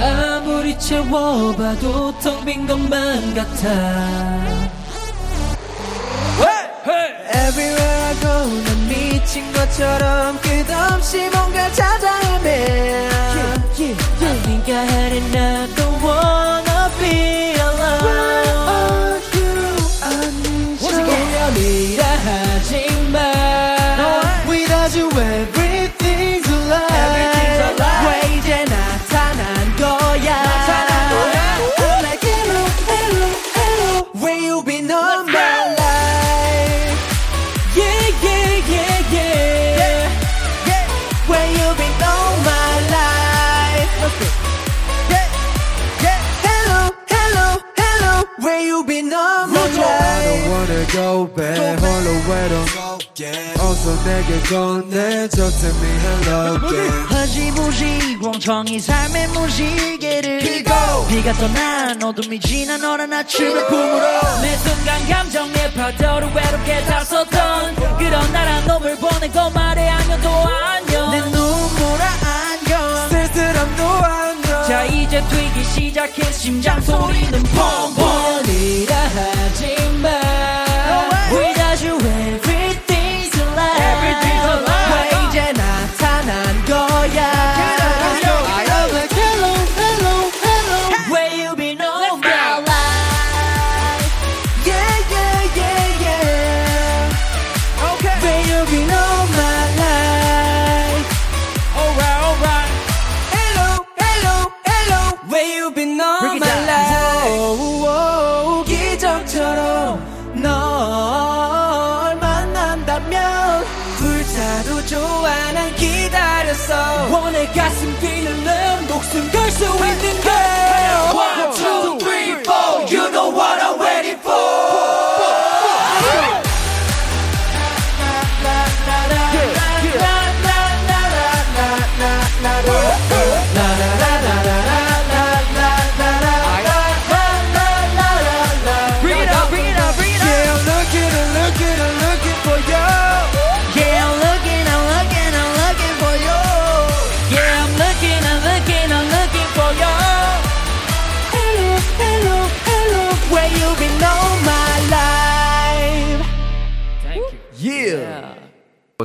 A: 아무리 채워봐도 텅 빈 것만 같아 Everywhere I go 난 미친 것처럼 끝없이 뭔가 찾아 헤매 I think I had enough Don't wanna be
J: go back. 홀로 외로워 어서 내게 건네줘 tell me hello again.
A: 허지부지 멍청이 삶의 무지개를 피고. 비가 떠난 어둠이 지난 너란 아침의 품으로 매 순간 감정의 파도를 외롭게 다썼던 그런 나란 놈을 보내고 말해 아니어도 안녕. 내 눈물아 안녕 쓸쓸함도 안녕 자 이제 뛰기 시작해 심장 소리는 펑펑. 이라 하지만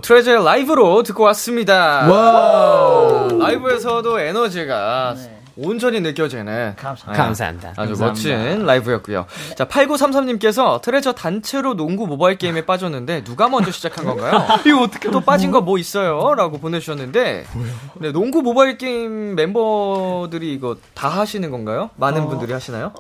B: 트레저의 라이브로 듣고 왔습니다. 와. 라이브에서도 에너지가 온전히 느껴지는
D: 감사합니다.
B: 아주 멋진 라이브였고요. 자, 8933님께서 트레저 단체로 농구 모바일 게임에 빠졌는데 누가 먼저 시작한 건가요? 이거 어떻게 또 빠진 거 뭐 있어요? 라고 보내 주셨는데 네, 농구 모바일 게임 멤버들이 이거 다 하시는 건가요? 많은 분들이 하시나요?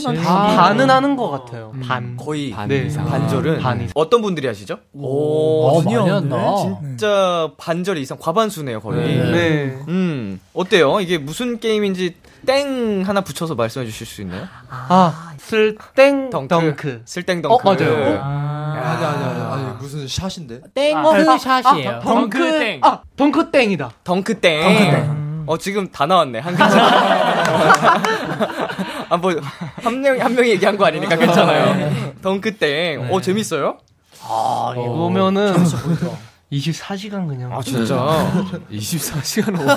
C: 난
E: 반, 반은 하는 것 같아요. 반.
B: 거의
I: 반
E: 네.
I: 이상.
B: 반절은
E: 반 이상.
B: 어떤 분들이 하시죠?
D: 어,
B: 오,
D: 많이 한다.
B: 진짜 반절 이상 과반수네요 거의.
D: 네.
E: 네.
B: 음 어때요? 이게 무슨 게임인지 땡 하나 붙여서 말씀해 주실 수 있나요?
E: 아, 쓸땡
B: 덩크.
E: 덩크.
B: 쓸땡 덩크.
E: 어, 맞아요.
F: 아니 아니 아니 아니 무슨 샷인데?
D: 땡어그 샷이에요.
E: 덩크 땡. 아, 덩크 땡이다.
B: 덩크 땡. 어 지금 다 나왔네 한 글자. 아뭐한 명한 명이 얘기한 거 아니니까 괜찮아요. 덩크 땡. 어 재밌어요?
E: 아, 이거면은 24시간 그냥.
B: 아 진짜.
I: 24시간 오버.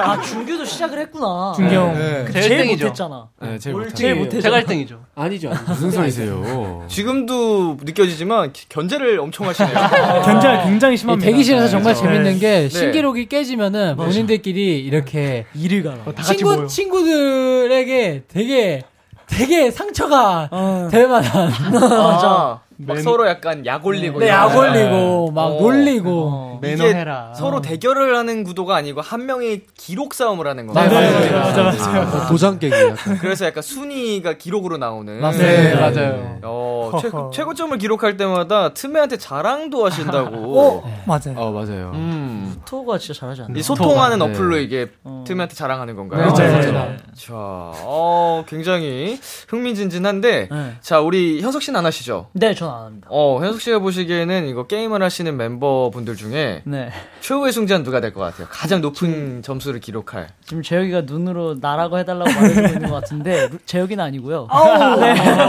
C: 아 준규도 시작을 했구나.
H: 준경.
F: 네.
C: 제일,
E: 제일 땡이죠.
C: 못했잖아.
I: 네, 제일 못하
C: 제일 못했잖아.
E: 제가 1등이죠.
I: 아니죠. 무슨 소리세요?
B: 지금도 느껴지지만 기- 견제를 엄청 하시네요.
H: 견제가 굉장히
D: 이
H: 심합니다.
D: 대기실에서 정말
H: 네.
D: 재밌는 게
B: 네.
D: 신기록이 깨지면은 본인들끼리 이렇게
C: 일을 가라.
E: 다 같이
D: 친구
E: 모여.
D: 친구들에게 되게 되게 상처가
C: 어.
D: 될 만한
B: 맞아. 막 서로 약간 약 올리고.
D: 네, 약
B: 거.
D: 올리고 막
B: 어.
D: 놀리고
B: 이게
E: 매너해라.
B: 서로 대결을 하는 구도가 아니고 한 명이 기록 싸움을 하는 거예요.
D: 네,
H: 맞아, 맞아.
F: 아, 도장 깨기 약간.
B: 그래서 약간 순위가 기록으로 나오는.
E: 네, 맞아요.
B: 어. 최, 최고점을 기록할 때마다 틈에한테 자랑도 하신다고.
H: 어, 맞아요.
I: 어, 맞아요.
B: 음.
C: 토가 진짜 잘하지 않나?
B: 이 소통하는
I: 네.
B: 어플로 이게
C: 어.
B: 틈에한테 자랑하는 건가요?
H: 네,
C: 맞아요.
H: 맞아요.
B: 자, 어, 굉장히 흥미진진한데,
C: 네.
B: 자, 우리 현석 씨는 안 하시죠?
C: 네, 전안 합니다.
B: 어, 현석 씨가 보시기에는 이거 게임을 하시는 멤버분들 중에
C: 네.
B: 최후의 승자는 누가 될 것 같아요? 가장 높은 점수를 기록할.
C: 지금 재혁이가 눈으로 나라고 해달라고 말해주고 있는 것 같은데 루- 재혁이는 아니고요. 네.
H: 형,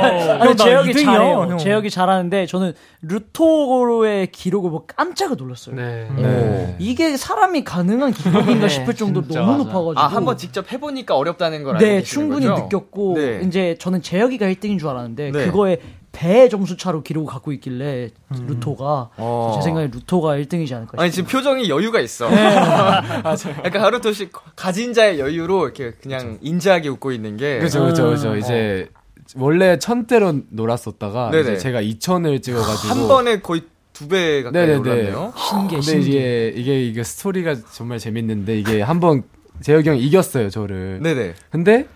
C: 아니,
H: 나
C: 재혁이 잘해요.
H: 형.
C: 재혁이 잘하는데 저는 루토의 기록을 뭐 깜짝을 놀랐어요.
E: 네.
I: 네.
C: 이게 사람이 가능한 기록인가 싶을 정도로
E: 진짜
C: 너무
E: 맞아.
C: 높아가지고.
B: 아, 한번 직접 해보니까 어렵다는 걸 알고
C: 네,
B: 계시는
C: 충분히
B: 거죠?
C: 느꼈고
B: 네.
C: 이제 저는 재혁이가 1등인 줄 알았는데
B: 네.
C: 그거에 배 점수 차로 기록을 갖고 있길래 루토가
B: 어.
C: 제 생각에 루토가 1등이지 않을까 싶어요.
B: 아니 지금 표정이 여유가 있어.
C: 네.
B: 약간 하루토 씨 가진 자의 여유로 이렇게 그냥 인자하게 웃고 있는 게.
I: 그죠, 그죠, 그죠. 이제 원래 천대로 놀았었다가
B: 네네.
I: 이제 제가 2천을 찍어가지고
B: 한 번에 거의 두배 가까이
I: 네네네.
B: 올랐네요.
C: 신기해,
I: 근데
C: 신기해.
I: 이게 이게 이게 스토리가 정말 재밌는데 이게 한번 재혁이 형이 이겼어요 저를.
B: 네네.
I: 근데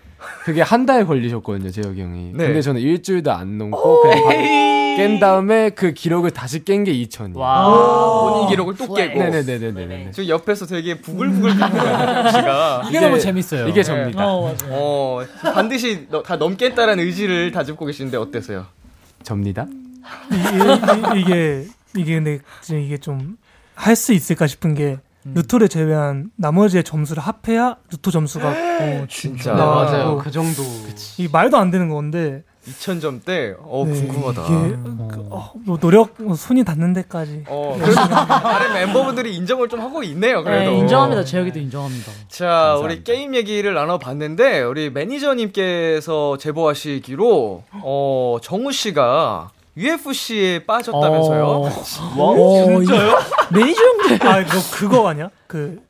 I: 그게 한 달 걸리셨거든요 재혁이 형이.
B: 네.
I: 근데 저는 일주일도 안 넘고 그냥 바로 깬 다음에 그 기록을 다시 깬 게 2천이에요.
B: 본인 기록을 또 깨고.
I: 네네네네네.
B: 지금 옆에서 되게 부글부글 끓는 거예요, 씨가.
D: 이게 너무 재밌어요.
I: 이게 접니다.
C: 어, 맞아.
B: 어, 반드시 너- 다 넘겠다라는 의지를 다듬고 계시는데 어때서요?
I: 접니다.
H: 이, 이, 이게 이게 근데 이게 좀 할 수 있을까 싶은 게 루토를 제외한 나머지의 점수를 합해야 루토 점수가 어,
B: 진짜.
H: 나-
E: 맞아요.
H: 어,
E: 그 정도.
H: 이 말도 안 되는 건데
B: 2000점 때, 어,
H: 네,
B: 궁금하다.
H: 이게 그, 어, 뭐 노력 어, 손이 닿는 데까지
B: 어, 그래도 다른 멤버분들이 인정을 좀 하고 있네요, 그래도.
C: 네, 인정합니다. 재혁이도 인정합니다.
B: 자, 우리 게임 얘기를 나눠봤는데, 우리 매니저님께서 제보하시기로, 어, 정우 씨가 UFC에 빠졌다면서요?
C: 어, 진짜요? 매니저 형들.
H: 아 이거 그거 아니야? 그,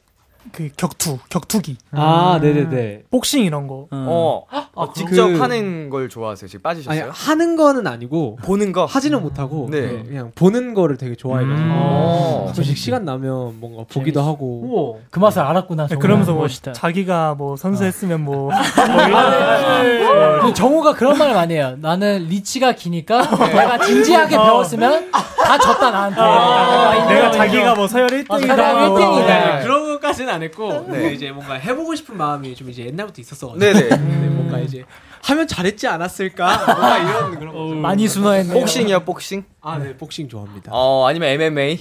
H: 그 격투 격투기
K: 아, 네네네.
H: 복싱 이런 거
B: 어, 어, 직접
K: 그-
B: 하는 걸 좋아하세요? 지금
K: 아니,
B: 빠지셨어요?
K: 하는 거는 아니고,
B: 보는 거?
K: 하지는 못하고,
B: 네.
K: 네, 그냥 보는 거를 되게 좋아해가지고,
B: 어.
K: 가끔씩 시간 나면 뭔가 보기도 하고,
D: 그 맛을 알았구나.
H: 네,
D: 정말.
H: 그러면서 뭐
C: 멋있다.
H: 자기가 뭐 선수했으면 뭐
D: 근데 정우가 그런 말을 많이 해요. 나는 리치가 기니까 내가 진지하게 배웠으면 다 졌다 나한테. 아,
H: 내가
D: 인정,
H: 자기가. 뭐 서열
D: 아,
H: 1등이다
D: 사람 1등이다.
K: 네, 그런 것까지는 안 했고,
B: 네.
K: 이제 뭔가 해보고 싶은 마음이 좀 이제 옛날부터 있었어가지고,
B: 네네.
K: 근데 뭔가 이제 하면 잘했지 않았을까? 뭔가 이런 그런 거.
C: 많이 순화했네요.
B: 복싱이야, 복싱?
K: 아, 네, 복싱 좋아합니다.
B: 어, 아니면 MMA?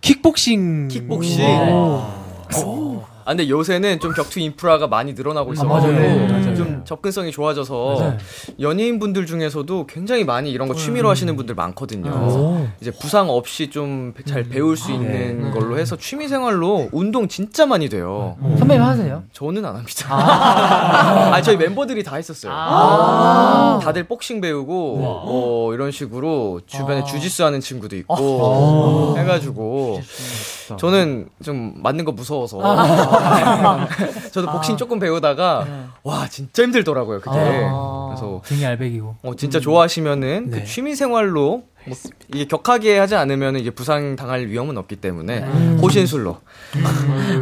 K: 킥복싱.
B: 킥복싱?
K: 오.
B: 아, 근데 요새는 좀 격투 인프라가 많이 늘어나고 있어가지고 좀 접근성이 좋아져서 연예인 분들 중에서도 굉장히 많이 이런 거 취미로 하시는 분들 많거든요. 이제 부상 없이 좀 잘 배울 수 있는 걸로 해서 취미 생활로 운동 진짜 많이 돼요.
D: 선배님 하세요?
B: 저는 안 합니다. 아, 저희 멤버들이 다 했었어요. 다들 복싱 배우고 뭐 이런 식으로 주변에 주짓수 하는 친구도 있고 해가지고 저는 좀 맞는 거 무서워서 저도 복싱 조금 배우다가 와 진짜 힘들더라고요 그게. 그래서
D: 등이 알배기고.
B: 어, 진짜 좋아하시면은 그 취미 생활로 뭐 이게 격하게 하지 않으면 이게 부상 당할 위험은 없기 때문에 호신술로.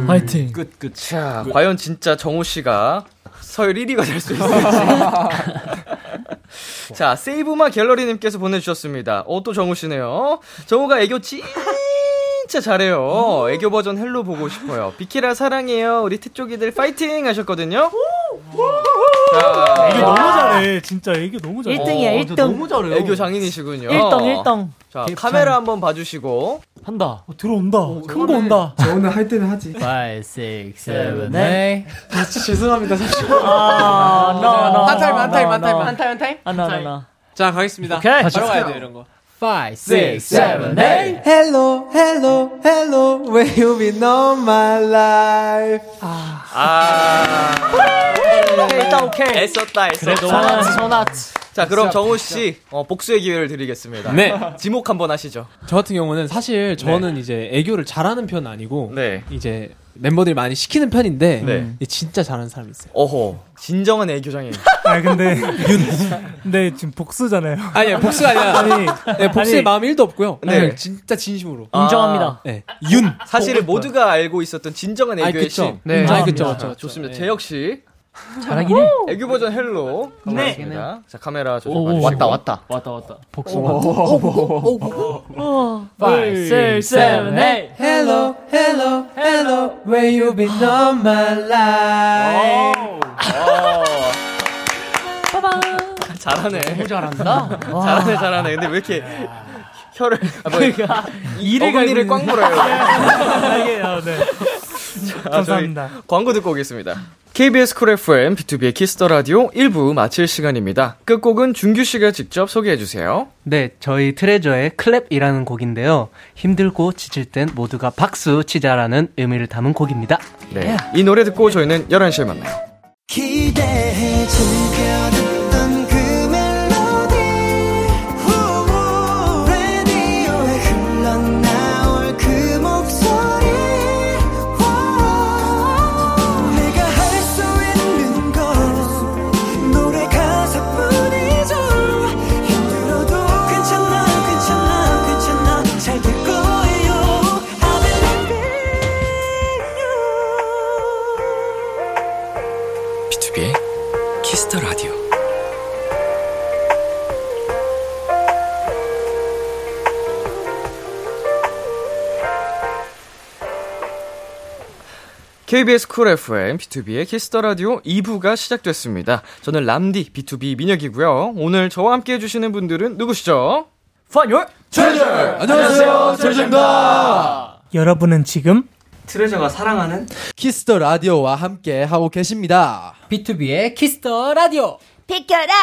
C: 화이팅.
B: 끝 끝. 자 과연 진짜 정우 씨가 서열 1위가 될 수 있을지. 자, 세이브마 갤러리님께서 보내주셨습니다. 어, 또 정우 씨네요. 정우가 애교 진짜 잘해요. 애교 버전 Hello 보고 싶어요. 비키라 사랑해요. 우리 특조기들 파이팅 하셨거든요. 자,
H: 애교 너무 잘해. 진짜 애교 너무 잘해.
C: 1등이야, 1등.
E: 너무 잘해요.
B: 애교 장인이시군요.
C: 1등, 1등.
B: 자, 카메라 한번 봐주시고.
G: 한다.
H: 어, 들어온다. 큰 거 온다.
J: 저 오늘 할 때는 하지.
D: 5, 6, 7, 8.
J: 아, 진짜 죄송합니다, 사실.
C: 아, 나, 나.
K: 한 타임, 한 타임, 한 타임,
C: 나,
K: 한 타임, 한 타임.
C: 나, 나, 나, 나.
K: 자, 가겠습니다.
C: 오케이.
K: 바로 가야 돼요, 이런 거.
D: 5, 6, 7, 8.
J: Hello, hello, hello, where you been all my life.
B: 아.
C: 오케이, 일단 오케이.
B: 애썼다, 애썼다.
C: 소나트.
B: 자, 그럼 정우 씨, 어, 복수의 기회를 드리겠습니다.
K: 네.
B: 지목 한번 하시죠.
K: 저 같은 경우는 사실 저는 이제 애교를 잘하는 편은 아니고
B: 네.
K: 이제 멤버들이 많이 시키는 편인데
B: 네.
K: 진짜 잘하는 사람이 있어요.
B: 어허, 진정한 애교장인.
H: 아 근데 근데 지금 복수잖아요.
K: 아니요 복수가 아니라
H: 아니
K: 네, 복수의
H: 아니,
K: 마음이 1도 없고요.
B: 네.
K: 네. 진짜 진심으로.
C: 인정합니다.
K: 네. 윤.
B: 사실을 모두가 알고 있었던 진정한 애교의
K: 그쵸.
B: 신.
K: 네. 아이 그쵸
B: 자,
K: 그쵸.
B: 좋습니다.
K: 네.
B: 재혁 씨.
D: 잘하긴 해.
B: 애교 버전 Hello.
C: 네.
B: 네. 자, 카메라 저쪽
D: 오,
B: 봐주시고.
D: 왔다,
B: 왔다.
G: 왔다 왔다.
D: 복수가.
C: 5, 6, 7, 8.
J: Hello, hello, hello, where you been all my life.
B: 잘하네.
C: 너무 잘한다.
B: 잘하네, 잘하네. 근데 왜 이렇게 혀를, 아, 뭐,
C: 이를
B: 어금니를 꽉 물어요.
H: 이게 아, 네.
B: 아,
H: 감사합니다.
B: 광고 듣고 오겠습니다. KBS 쿨 FM, B2B의 키스터 라디오 1부 마칠 시간입니다. 끝곡은 준규 씨가 직접 소개해 주세요.
E: 네, 저희 트레저의 CLAP이라는 곡인데요. 힘들고 지칠 땐 모두가 박수 치자라는 의미를 담은 곡입니다.
B: 네. 이 노래 듣고 저희는 11시에 만나요.
A: 기대해
B: KBS 쿨 FM, B2B의 키스터 라디오 2부가 시작됐습니다. 저는 햄디, BTOB 민혁이고요. 오늘 저와 함께 해주시는 분들은 누구시죠?
C: 파열
F: 안녕하세요, 트레저입니다.
H: 여러분은 지금
K: 트레저가 사랑하는
F: Kiss the 라디오와 함께 하고 계십니다.
D: B2B의 키스터 라디오.
A: 비키라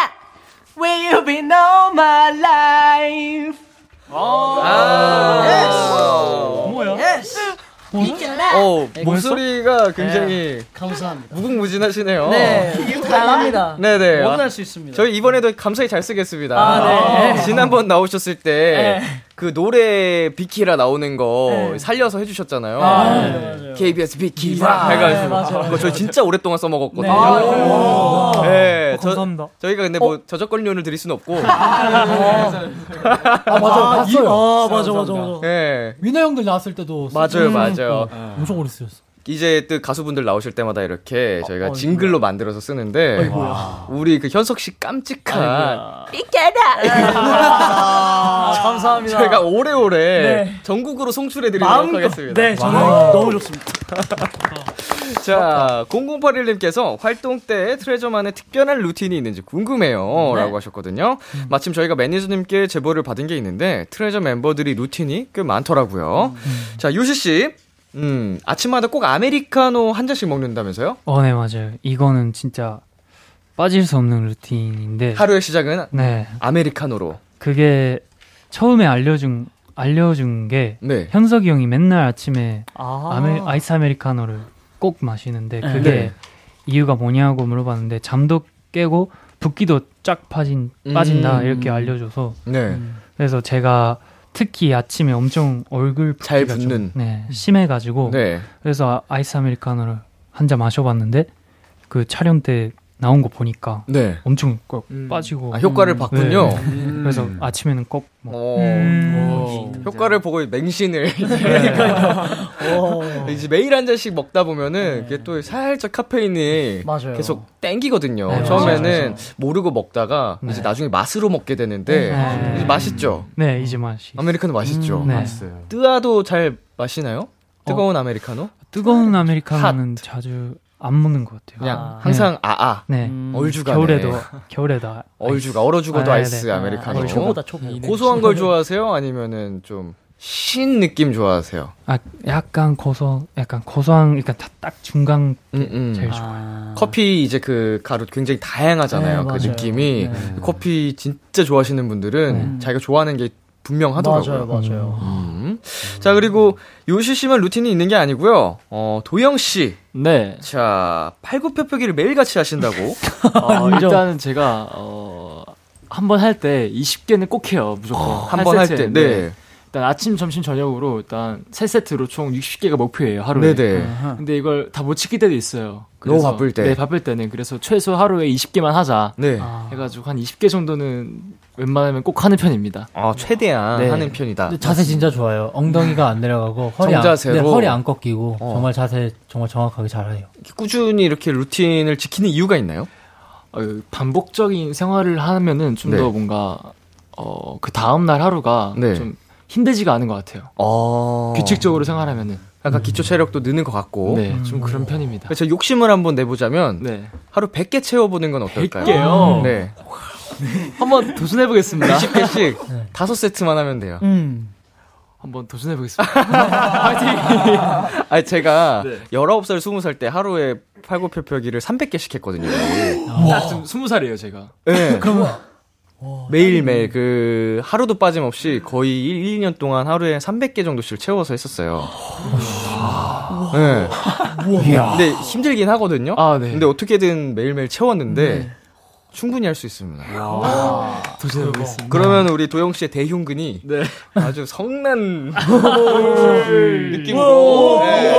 E: Where you been all my life?
B: 아,
C: 뭐야?
A: 비켜라
B: 어, 목소리가 굉장히
C: 감사합니다.
B: 무궁무진하시네요.
C: 네, 다양합니다.
B: 네네.
C: 뭐든 할수 있습니다.
B: 저희 이번에도 감사히 잘 쓰겠습니다.
C: 아, 네.
B: 지난번 나오셨을 때,
C: 네.
B: 그 노래 비키라 나오는 거
C: 네.
B: 살려서 해주셨잖아요.
C: 아, 네.
B: KBS 비키라
C: 아,
B: 해가지고.
C: 네, 맞아요,
B: 그거 저희 진짜 오랫동안 써먹었거든요.
C: 네. 아,
B: 네,
H: 어,
B: 저,
H: 감사합니다.
B: 저희가 근데 뭐 저작권료를 드릴 수는 없고.
D: 아, 맞아. 봤어요.
C: 아, 맞아, 맞아, 맞아.
B: 네.
D: 위너 형들 나왔을 때도
B: 맞아요, 맞아요.
D: 엄청 오래 쓰였어.
B: 이제 또 가수분들 나오실 때마다 이렇게 저희가
C: 어,
B: 징글로 만들어서 쓰는데 우리 그 현석 씨 깜찍한
C: 아, 감사합니다.
B: 저희가 오래오래
C: 네.
B: 전국으로 송출해 드리도록
C: 마음껏.
B: 하겠습니다.
C: 네, 저는 너무 좋습니다.
B: 자, 0081님께서 활동 때 트레저만의 특별한 루틴이 있는지 궁금해요. 라고 하셨거든요. 마침 저희가 매니저님께 제보를 받은 게 있는데 트레저 멤버들이 루틴이 꽤 많더라고요. 자, 요시 씨. 음, 아침마다 꼭 아메리카노 한 잔씩 먹는다면서요?
L: 어, 네, 맞아요. 이거는 진짜 빠질 수 없는 루틴인데.
B: 하루의 시작은
L: 네.
B: 아메리카노로.
L: 그게 처음에 알려준, 알려준 게
B: 네.
L: 현석이 형이 맨날 아침에
C: 아,
L: 아메, 아이스 아메리카노를 꼭 마시는데 그게
B: 네.
L: 이유가 뭐냐고 물어봤는데 잠도 깨고 붓기도 쫙 빠진, 빠진다
B: 음.
L: 이렇게 알려줘서
B: 네.
L: 그래서 제가 특히 아침에 엄청 얼굴
B: 잘 붓는.
L: 네, 심해가지고
B: 네.
L: 그래서 아- 아이스 아메리카노를 한 잔 마셔봤는데 그 촬영 때 나온 거 보니까
B: 네.
L: 엄청 꼭
H: 음.
L: 빠지고
B: 아, 효과를 봤군요.
L: 네.
B: 음.
L: 그래서 아침에는 꼭 뭐,
B: 어,
H: 음.
B: 어, 효과를 보고 맹신을
C: 오.
B: 이제 매일 한 잔씩 먹다 보면은 그게 또 살짝 카페인이
C: 맞아요.
B: 계속 땡기거든요.
L: 네,
B: 처음에는
L: 맞아요.
B: 모르고 먹다가
L: 네.
B: 이제 나중에 맛으로 먹게 되는데
L: 네.
B: 이제 맛있죠.
L: 네 이제 맛이
B: 아메리카노 맛있죠.
L: 음, 네.
I: 맛있어요.
B: 뜨아도 잘 마시나요? 뜨거운 아메리카노?
L: 뜨거운 아메리카노는 자주 안 먹는 것 같아요.
B: 그냥
C: 아.
B: 항상 아아
L: 네.
C: 음.
B: 얼죽하네.
L: 겨울에도 겨울에도 아-
B: 얼죽아 얼어 죽어도
L: 아,
B: 아이스
L: 네.
B: 아메리카노.
C: 아, 초보다 초보.
B: 고소한 걸 좋아하세요? 아니면은 좀 신 느낌 좋아하세요?
L: 아 약간 고소 약간 고소한 그러니까 다딱 중간
B: 음, 음.
L: 제일 좋아요.
C: 아.
B: 커피 이제 그 가루 굉장히 다양하잖아요.
C: 네,
B: 그
C: 맞아요.
B: 느낌이
C: 네.
B: 커피 진짜 좋아하시는 분들은 자기가 좋아하는 게 분명하더라고요.
C: 맞아요, 맞아요.
B: 음. 자 그리고 요시 씨만 루틴이 있는 게 아니고요. 어 도영 씨,
G: 네.
B: 자 팔굽혀펴기를 매일 같이 하신다고.
G: 어, 일단은 제가 어, 한 번 할 때 20개는 꼭 해요. 무조건.
B: 한번 할 때.
G: 세트에.
B: 네.
G: 일단 아침, 점심, 저녁으로 일단 세 세트로 총 60개가 목표예요. 하루에.
B: 네네.
G: 근데 이걸 다 못 지킬 때도 있어요.
B: 너무
G: 그래서-
B: 바쁠 때.
G: 네, 바쁠 때는. 그래서 최소 하루에 20개만 하자.
B: 네.
L: 아,
G: 해가지고 한 20개 정도는 웬만하면 꼭 하는 편입니다.
B: 아 최대한
G: 네.
B: 하는 편이다.
D: 근데 자세 진짜 좋아요. 엉덩이가 안 내려가고 허리 안,
B: 정자세로.
D: 네, 허리 안 꺾이고
B: 어.
D: 정말 자세 정말 정확하게 잘해요.
B: 꾸준히 이렇게 루틴을 지키는 이유가 있나요?
G: 어, 반복적인 생활을 하면은 좀더
B: 네.
G: 뭔가 어, 그 다음 날 하루가
B: 네.
G: 좀 힘들지가 않은 것 같아요.
B: 어.
G: 규칙적으로 생활하면은.
B: 약간 기초 체력도 느는 것 같고.
G: 네, 좀 그런 편입니다.
B: 그래서 욕심을 한번 내보자면
G: 네.
B: 하루 100개 채워보는 건 어떨까요?
G: 100개요?
B: 네.
G: 한번 도전해 보겠습니다.
B: 20개씩
D: 네.
B: 다섯 세트만 하면 돼요.
C: 음.
G: 한번 도전해 보겠습니다. 파이팅!
B: 아니 제가
G: 네.
B: 19살, 20살 때 하루에 팔굽혀펴기를 300개씩 했거든요.
G: 딱 지금 20살이에요, 제가.
B: 네. 매일매일 그 하루도 빠짐없이 거의 1, 2년 동안 하루에 300개 정도씩 채워서 했었어요. 네. 근데 힘들긴 하거든요.
G: 아, 네.
B: 근데 어떻게든 매일매일 채웠는데 충분히 할 수 있습니다.
G: 도전해보겠습니다.
B: 그러면 우리 도영 씨의 대흉근이
G: 네.
B: 아주 성난 느낌으로 네.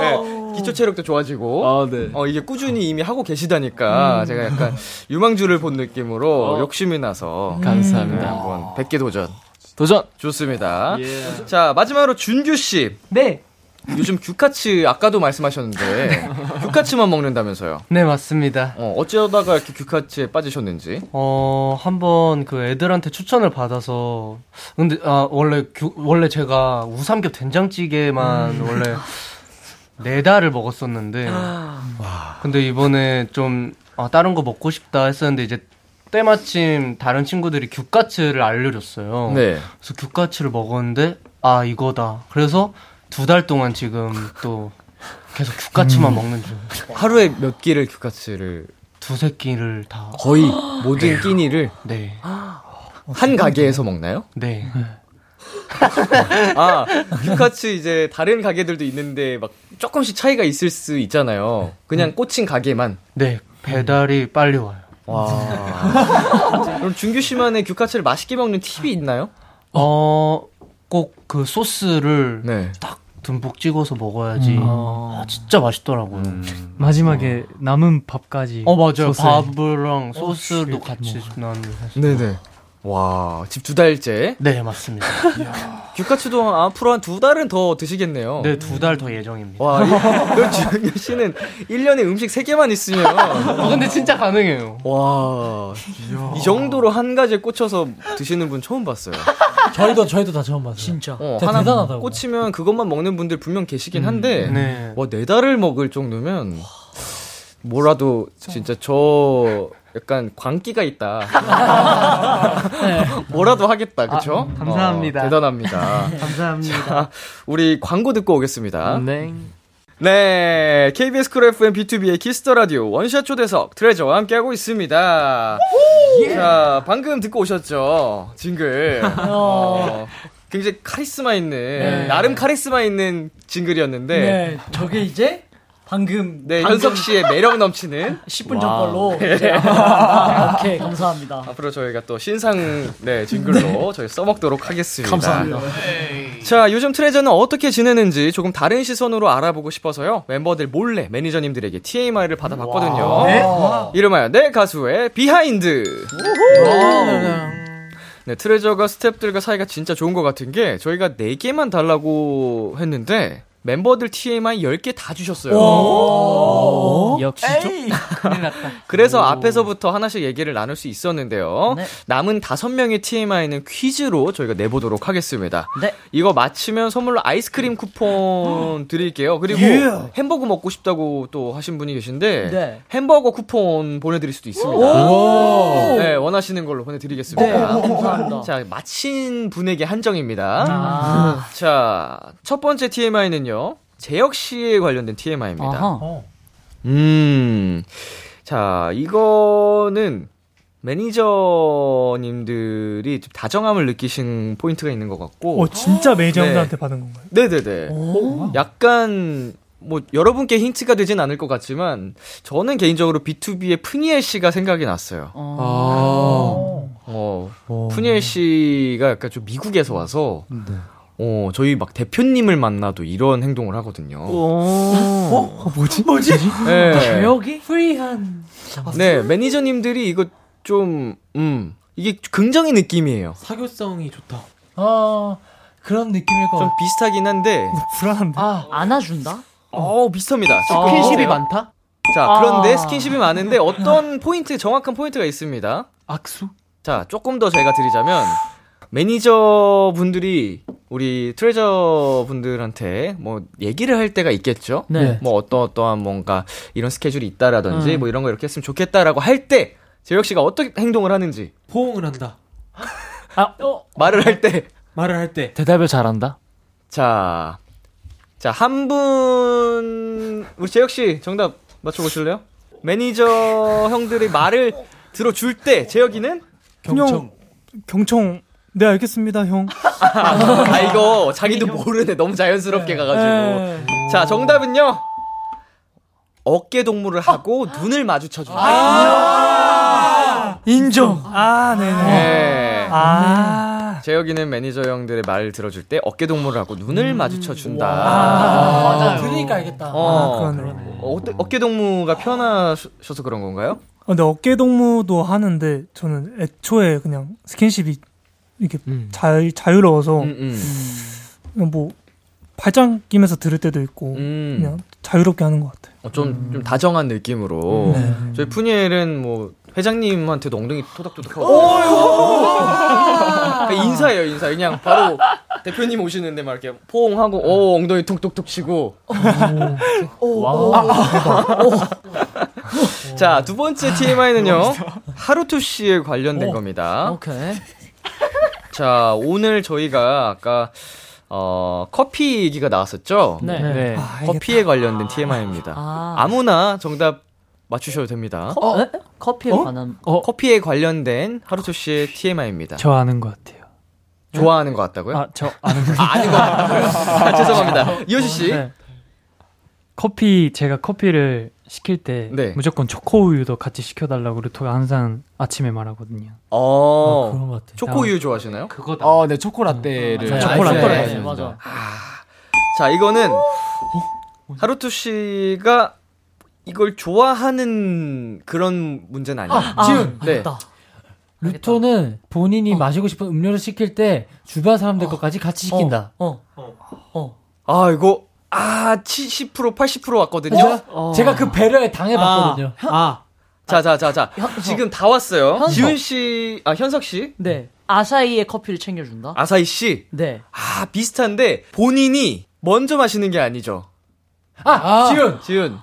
B: 네, 기초 체력도 좋아지고
G: 아, 네.
B: 어 이게 꾸준히 이미 하고 계시다니까 제가 약간 유망주를 본 느낌으로 욕심이 나서
G: 감사합니다.
B: 네, 한번 100개 도전
G: 도전!
B: 좋습니다.
G: 예.
B: 자 마지막으로 준규 씨
E: 네.
B: 요즘 규카츠 아까도 말씀하셨는데 규카츠만 먹는다면서요?
E: 네, 맞습니다.
B: 어 어쩌다가 이렇게 규카츠에 빠지셨는지?
E: 어, 한번 그 애들한테 추천을 받아서 근데 아, 원래 규- 원래 제가 우삼겹 된장찌개만 원래 네 달을 먹었었는데 근데 이번에 좀 아, 다른 거 먹고 싶다 했었는데 이제 때마침 다른 친구들이 규카츠를 알려줬어요.
B: 네.
E: 그래서 규카츠를 먹었는데 아 이거다. 그래서 두 달 동안 지금 또 계속 규카츠만 먹는 중.
B: 하루에 몇 끼를 규카츠를
E: 두세 끼를 다.
B: 거의 모든 끼니를
E: 네.
B: 한 가게에서 먹나요?
E: 네.
B: 아, 규카츠 이제 다른 가게들도 있는데 막 조금씩 차이가 있을 수 있잖아요. 그냥 꽂힌 가게만.
E: 네. 배달이 빨리 와요.
B: 와. 그럼 준규 씨만의 규카츠를 맛있게 먹는 팁이 있나요?
E: 어, 꼭 그 소스를
B: 네.
E: 딱 듬뿍 찍어서 먹어야지. 아, 진짜 맛있더라고요.
L: 마지막에 남은 밥까지
E: 어, 맞아요.
L: 소스에.
E: 밥이랑 소스도 같이 나는
B: 네네. 와, 집 두 달째.
E: 네, 맞습니다.
B: 규카츠도 앞으로 한 두 달은 더 드시겠네요.
E: 네, 두 달 더 예정입니다.
B: 와, 이- 그럼 준규 씨는 1년에 음식 3개만 있으면.
E: 어, 근데 진짜 가능해요.
B: 와, 이 정도로 한 가지에 꽂혀서 드시는 분 처음 봤어요.
D: 저희도 저희도 다 처음 봤어요.
C: 진짜.
B: 어, 하나
D: 대단하다고.
B: 꽂히면 그것만 먹는 분들 분명 계시긴 한데,
E: 네.
B: 와, 네 달을 먹을 정도면, 뭐라도, 진짜 저, 약간 광기가 있다. 뭐라도 하겠다, 그쵸?
E: 아, 감사합니다.
B: 어, 대단합니다.
E: 감사합니다.
B: 자, 우리 광고 듣고 오겠습니다.
G: 네.
B: 네, KBS 쿨 FM B2B의 키스터 라디오 원샷 초대석 트레저와 함께하고 있습니다. 자, 방금 듣고 오셨죠? Jingle. 어, 굉장히 카리스마 있는, 나름 카리스마 있는 jingle이었는데, 네,
C: 네, 저게 이제 방금
B: 현석 씨의 매력 넘치는
C: 10분 전 걸로. 이제 아, 오케이, 감사합니다.
B: 앞으로 저희가 또 신상 네 jingle로 저희 써먹도록 하겠습니다.
C: 감사합니다.
B: 자, 요즘 트레저는 어떻게 지내는지 조금 다른 시선으로 알아보고 싶어서요. 멤버들 몰래 매니저님들에게 TMI를 받아봤거든요.
K: 네?
B: 이름하여 내 가수의 behind. 네, 트레저가 스탭들과 사이가 진짜 좋은 것 같은 게 저희가 4개만 달라고 했는데 멤버들 TMI 10개 다 주셨어요.
C: 역시
B: 그래서 앞에서부터 하나씩 얘기를 나눌 수 있었는데요.
C: 네.
B: 남은 다섯 명의 TMI는 퀴즈로 저희가 내보도록 하겠습니다.
C: 네.
B: 이거 맞히면 선물로 아이스크림 쿠폰 드릴게요. 그리고
C: 예.
B: 햄버거 먹고 싶다고 또 하신 분이 계신데
C: 네.
B: 햄버거 쿠폰 보내드릴 수도 있습니다.
C: 오.
B: 네, 원하시는 걸로 보내드리겠습니다.
C: 네, 감사합니다.
B: 자, 맞힌 분에게 한정입니다.
C: 아.
B: 자, 첫 번째 TMI는요. 재혁 씨에 관련된 TMI입니다.
C: 아하.
B: 음. 자, 이거는 매니저님들이 좀 다정함을 느끼신 포인트가 있는 것 같고.
H: 어, 진짜 매니저분들한테
B: 네.
H: 받은 건가요?
B: 네네네. 약간, 뭐, 여러분께 힌트가 되진 않을 것 같지만, 저는 개인적으로 B2B의 푸니엘 씨가 생각이 났어요. 어, 푸니엘 씨가 약간 좀 미국에서 와서, 어, 저희 막 대표님을 만나도 이런 행동을 하거든요.
H: 어? 뭐지? 뭐지?
B: 네.
C: 재혁이? 프리한.
B: 네, 매니저님들이 이거 좀, 음, 이게 긍정의 느낌이에요.
K: 사교성이 좋다.
D: 어, 그런 느낌일 것
B: 좀 비슷하긴 한데.
H: 불안한데.
C: 아, 안아준다?
B: 어, 비슷합니다.
K: 스킨십이
B: 어.
K: 많다?
B: 자,
C: 아.
B: 그런데 스킨십이 많은데 어떤 포인트, 정확한 포인트가 있습니다.
K: 악수?
B: 자, 조금 더 제가 드리자면, 매니저 분들이 우리 트레저 분들한테 뭐 얘기를 할 때가 있겠죠?
C: 네.
B: 뭐 어떠 어떠한 뭔가 이런 스케줄이 있다라든지
C: 음.
B: 뭐 이런 거 이렇게 했으면 좋겠다라고 할 때, 재혁 씨가 어떻게 행동을 하는지.
K: 포옹을 한다.
C: 아, 어.
B: 말을 할 때.
K: 말을 할 때.
G: 대답을 잘한다.
B: 자, 자, 한 분, 우리 재혁 씨 정답 맞춰보실래요? 매니저 형들이 말을 들어줄 때, 재혁이는?
H: 경청. 경청. 네, 알겠습니다, 형.
B: 아, 이거 자기도 모르네. 너무 자연스럽게 가가지고.
H: 네.
B: 자, 정답은요. 어깨 동무를 하고 눈을 마주쳐 준다.
H: 인정. 아, 네네.
B: 네.
H: 아.
B: 재혁이는 매니저 형들의 말을 들어줄 때 어깨 동무를 하고 눈을 마주쳐 준다.
C: 아, 맞아요.
D: 들으니까 알겠다.
B: 어,
H: 아, 그러네.
B: 어, 어깨 동무가 편하셔서 그런 건가요?
H: 어, 근데 어깨 동무도 하는데 저는 애초에 그냥 스킨십이 이렇게 자, 자유로워서
B: 음, 음.
H: 그냥 뭐 발장 끼면서 들을 때도 있고
B: 음.
H: 그냥 자유롭게 하는 것 같아요.
B: 어, 좀, 좀 다정한 느낌으로.
H: 네.
B: 저희 푸니엘은 뭐, 회장님한테도 엉덩이 토닥토닥 하고. 그러니까 인사예요, 인사. 그냥 바로 대표님 오시는데 막 이렇게 포옹하고, 오, 엉덩이 톡톡톡 치고.
C: 오,
B: 자, 두 번째 TMI는요, 하루투 씨에 관련된 겁니다.
C: 오케이.
B: 자, 오늘 저희가 아까, 어, 커피 얘기가 나왔었죠?
C: 네.
G: 네.
B: 커피에 관련된 TMI입니다.
C: 아.
B: 아무나 정답 맞추셔도 됩니다.
C: 커, 에? 커피에 관한.
G: 어,
B: 커피에 관련된 하루토 씨의 TMI입니다.
L: 저 아는 것 같아요.
B: 좋아하는 것 같다고요?
L: 아, 저 아는 것
B: 아, 아닌 것 같다고요? 아, 죄송합니다. 이효시 씨.
L: 네. 커피 제가 커피를 시킬 때
B: 네.
L: 무조건 초코 우유도 같이 시켜달라고 루토가 항상 아침에 말하거든요.
B: 어,
D: 그런 것 같아.
B: 초코우유 좋아하시나요?
K: 그거 다.
I: 어, 네, 초코라떼를.
L: 네,
C: 초콜릿.
B: 네,
C: 네, 맞아.
B: 자, 이거는 하루토 씨가 이걸 좋아하는 그런 문제는 아니에요.
C: 아,
D: 지훈!
B: 네.
C: 알겠다.
D: 루토는 본인이 마시고 싶은 음료를 시킬 때 주변 사람들 것까지 같이 시킨다.
C: 어. 어.
B: 아, 이거, 아, 70%, 80% 왔거든요.
D: 그죠? 제가 그 배려에 당해봤거든요.
K: 아,
B: 자, 자, 자, 자. 지금 다 왔어요.
C: 현석.
B: 지훈 씨, 아, 현석 씨,
C: 네. 아사히의 커피를 챙겨준다?
B: 아사히 씨.
C: 네.
B: 아, 비슷한데 본인이 먼저 마시는 게 아니죠.
D: 아, 지훈!
B: 지훈.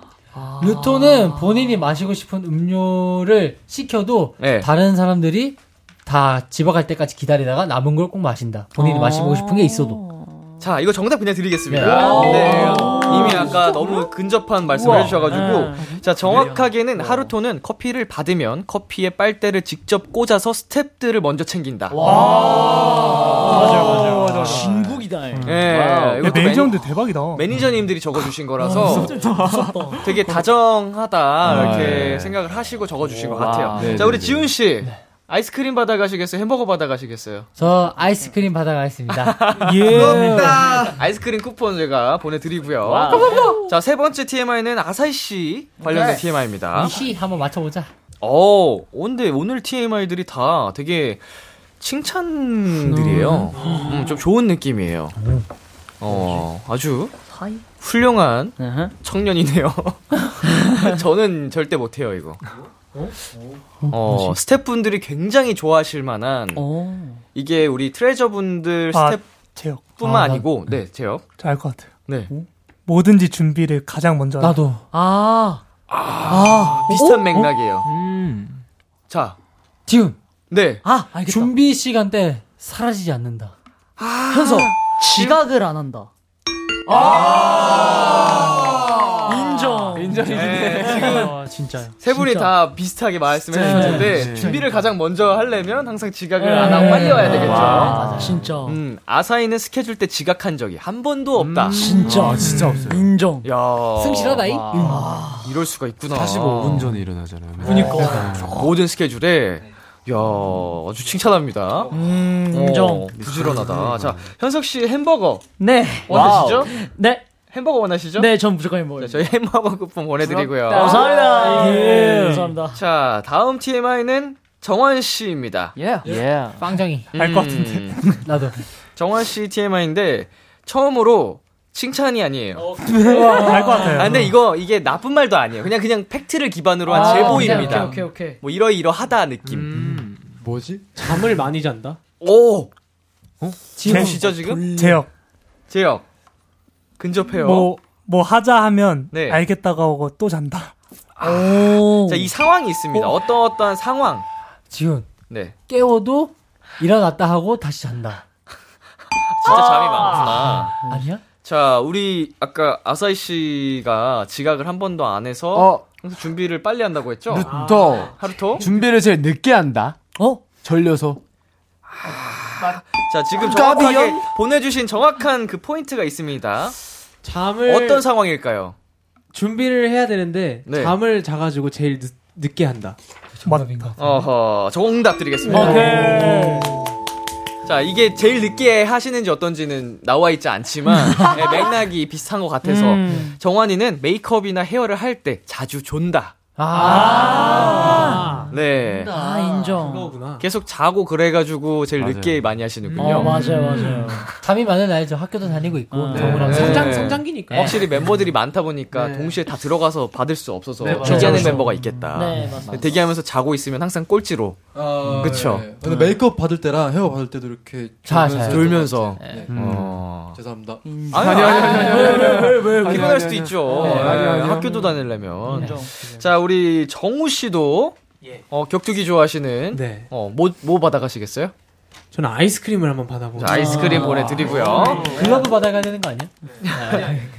D: 루토는 본인이 마시고 싶은 음료를 시켜도
B: 네.
D: 다른 사람들이 다 집어갈 때까지 기다리다가 남은 걸 꼭 마신다. 본인이 마시고 싶은 게 있어도.
B: 자, 이거 정답 그냥 드리겠습니다. 네. 이미 아까 너무 근접한 말씀을 해주셔가지고. 자, 정확하게는 하루토는 커피를 받으면 커피에 빨대를 직접 꽂아서 스탭들을 먼저 챙긴다.
H: 맞아요, 맞아요, 맞아요.
C: 진국이다.
B: 예.
H: 야,
B: 이것도
H: 매니저인데 대박이다.
B: 매니저님들이 적어주신 거라서 되게 다정하다 이렇게
I: 네.
B: 생각을 하시고 적어주신 것
I: 와.
B: 같아요.
I: 네,
B: 자
I: 네,
B: 우리
I: 네.
B: 지훈 씨 아이스크림 받아 가시겠어요? 햄버거 받아 가시겠어요?
D: 저 아이스크림 받아 가겠습니다.
H: 예.
B: 아이스크림 쿠폰 제가 보내 드리고요.
D: Wow.
B: 자, 세 번째 TMI는 아사히 씨 관련된
D: 네.
B: TMI입니다.
D: 이씨 한번 맞춰 보자.
B: 어, 근데 오늘 TMI들이 다 되게 칭찬들이에요. 음, 좀 좋은 느낌이에요. 어, 아주 훌륭한 청년이네요. 저는 절대 못해요, 이거. 어,
H: 뭐지?
B: 스태프분들이 굉장히 좋아하실 만한 이게 우리 트레저분들
H: 아,
B: 스태프뿐만
H: 제역.
B: 아, 니고 네, 제역.
H: 알 것 같아요.
B: 네.
H: 뭐든지 준비를 가장 먼저.
D: 나도.
C: 아.
B: 아, 비슷한 맥락이에요. 자,
D: 지금.
B: 네.
C: 아, 알겠다.
D: 준비 시간 때 사라지지 않는다.
C: 현서 지각을 안 한다. 인정.
B: 네, 지금
C: 아, 진짜요.
B: 세 분이
C: 진짜.
B: 다 비슷하게 말씀해
C: 네.
B: 주셨는데
C: 네.
B: 준비를 가장 먼저 하려면 항상 지각을
C: 네.
B: 안 하고 빨리 와야 되겠죠.
C: 와, 진짜.
B: 음, 아사히는 스케줄 때 지각한 적이 한 번도 없다.
C: 진짜.
I: 아, 진짜 없어요.
C: 인정.
B: 야,
D: 승실하다이.
B: 와, 이럴 수가 있구나.
I: 45분 전에 일어나잖아요.
B: 그니까 모든 스케줄에 야 아주 칭찬합니다.
C: 음,
B: 어,
C: 인정.
B: 부지런하다. 자 현석 씨 햄버거
C: 네.
B: 원하시죠?
C: Wow. 네.
B: 햄버거 원하시죠?
C: 네, 전 무조건 햄버거.
B: 자, 저희 햄버거 쿠폰 보내드리고요.
C: 감사합니다.
B: 예.
C: 예. 감사합니다.
B: 자 다음 TMI는 정환 씨입니다.
C: 예.
G: 예.
D: 빵정이.
H: 알 것 같은데.
D: 나도.
B: 정환 씨 TMI인데 처음으로 칭찬이 아니에요.
H: 알것 같아요.
B: 아, 근데 이거 이게 나쁜 말도 아니에요. 그냥 그냥 팩트를 기반으로 한
C: 아,
B: 제보입니다.
C: 오케이, 오케이, 오케이.
B: 뭐 이러이러하다 느낌.
F: 뭐지?
K: 잠을 많이 잔다.
B: 오.
H: 제-
B: 지우시죠 지금?
H: 제역.
B: 제역. 근접해요.
H: 뭐, 뭐 하자 하면
B: 네.
H: 알겠다고 하고 또 잔다.
C: 오.
B: 자, 이 상황이 있습니다. 어. 떤 어떤 상황.
D: 지훈.
B: 네.
D: 깨워도 일어났다 하고 다시 잔다.
B: 진짜 잠이 많구나.
D: 아니야?
B: 자, 우리 아까 아사히 씨가 지각을 한 번도 안 해서
I: 어,
B: 항상 준비를 빨리 한다고 했죠?
I: 루토.
B: 하루토?
I: 준비를 제일 늦게 한다.
C: 어?
I: 졸려서.
B: 자, 지금 정확하게 보내주신 정확한 그 포인트가 있습니다.
K: 잠을
B: 어떤 상황일까요?
K: 준비를 해야 되는데
B: 네.
K: 잠을 자가지고 제일 늦, 늦게 한다.
D: 정답인 것 같아.
B: 어허, 정답 드리겠습니다.
C: 오케이.
B: 자, 이게 제일 늦게 하시는지 어떤지는 나와 있지 않지만 네, 맥락이 비슷한 것 같아서
C: 음.
B: 정환이는 메이크업이나 헤어를 할 때 자주 존다.
D: 아.
B: 네.
C: 아, 인정.
K: 그거구나.
B: 계속 자고 그래가지고 제일
I: 맞아요.
B: 늦게 많이 하시는군요.
C: 어, 맞아요, 맞아요.
D: 잠이 많은 아이죠. 학교도 다니고 있고.
C: 어.
B: 네.
K: 성장
B: 네.
K: 성장기니까.
B: 확실히 멤버들이 많다 보니까
K: 네.
B: 동시에 다 들어가서 받을 수 없어서
K: 네.
B: 대기하는
K: 그렇죠.
B: 멤버가 있겠다.
C: 네, 맞습니다.
B: 대기하면서 자고 있으면 항상 꼴찌로
F: 아,
B: 그쵸.
F: 네. 근데 메이크업 받을 때랑 헤어 받을 때도 이렇게
D: 자, 자,
B: 졸면서.
F: 네.
B: 어.
F: 죄송합니다.
B: 아니, 아니, 아니, 아니, 아니,
I: 아니,
B: 피곤할
I: 아니,
B: 수도
I: 아니.
B: 있죠.
I: 네,
B: 학교도 다니려면. 자, 우리 정우 씨도 어, 격투기 좋아하시는
K: 네.
B: 어, 뭐, 뭐 받아가시겠어요?
K: 저는 아이스크림을 한번 받아보고.
B: 자, 아이스크림 보내드리고요.
D: 글러브 받아가야 되는 거 아니야?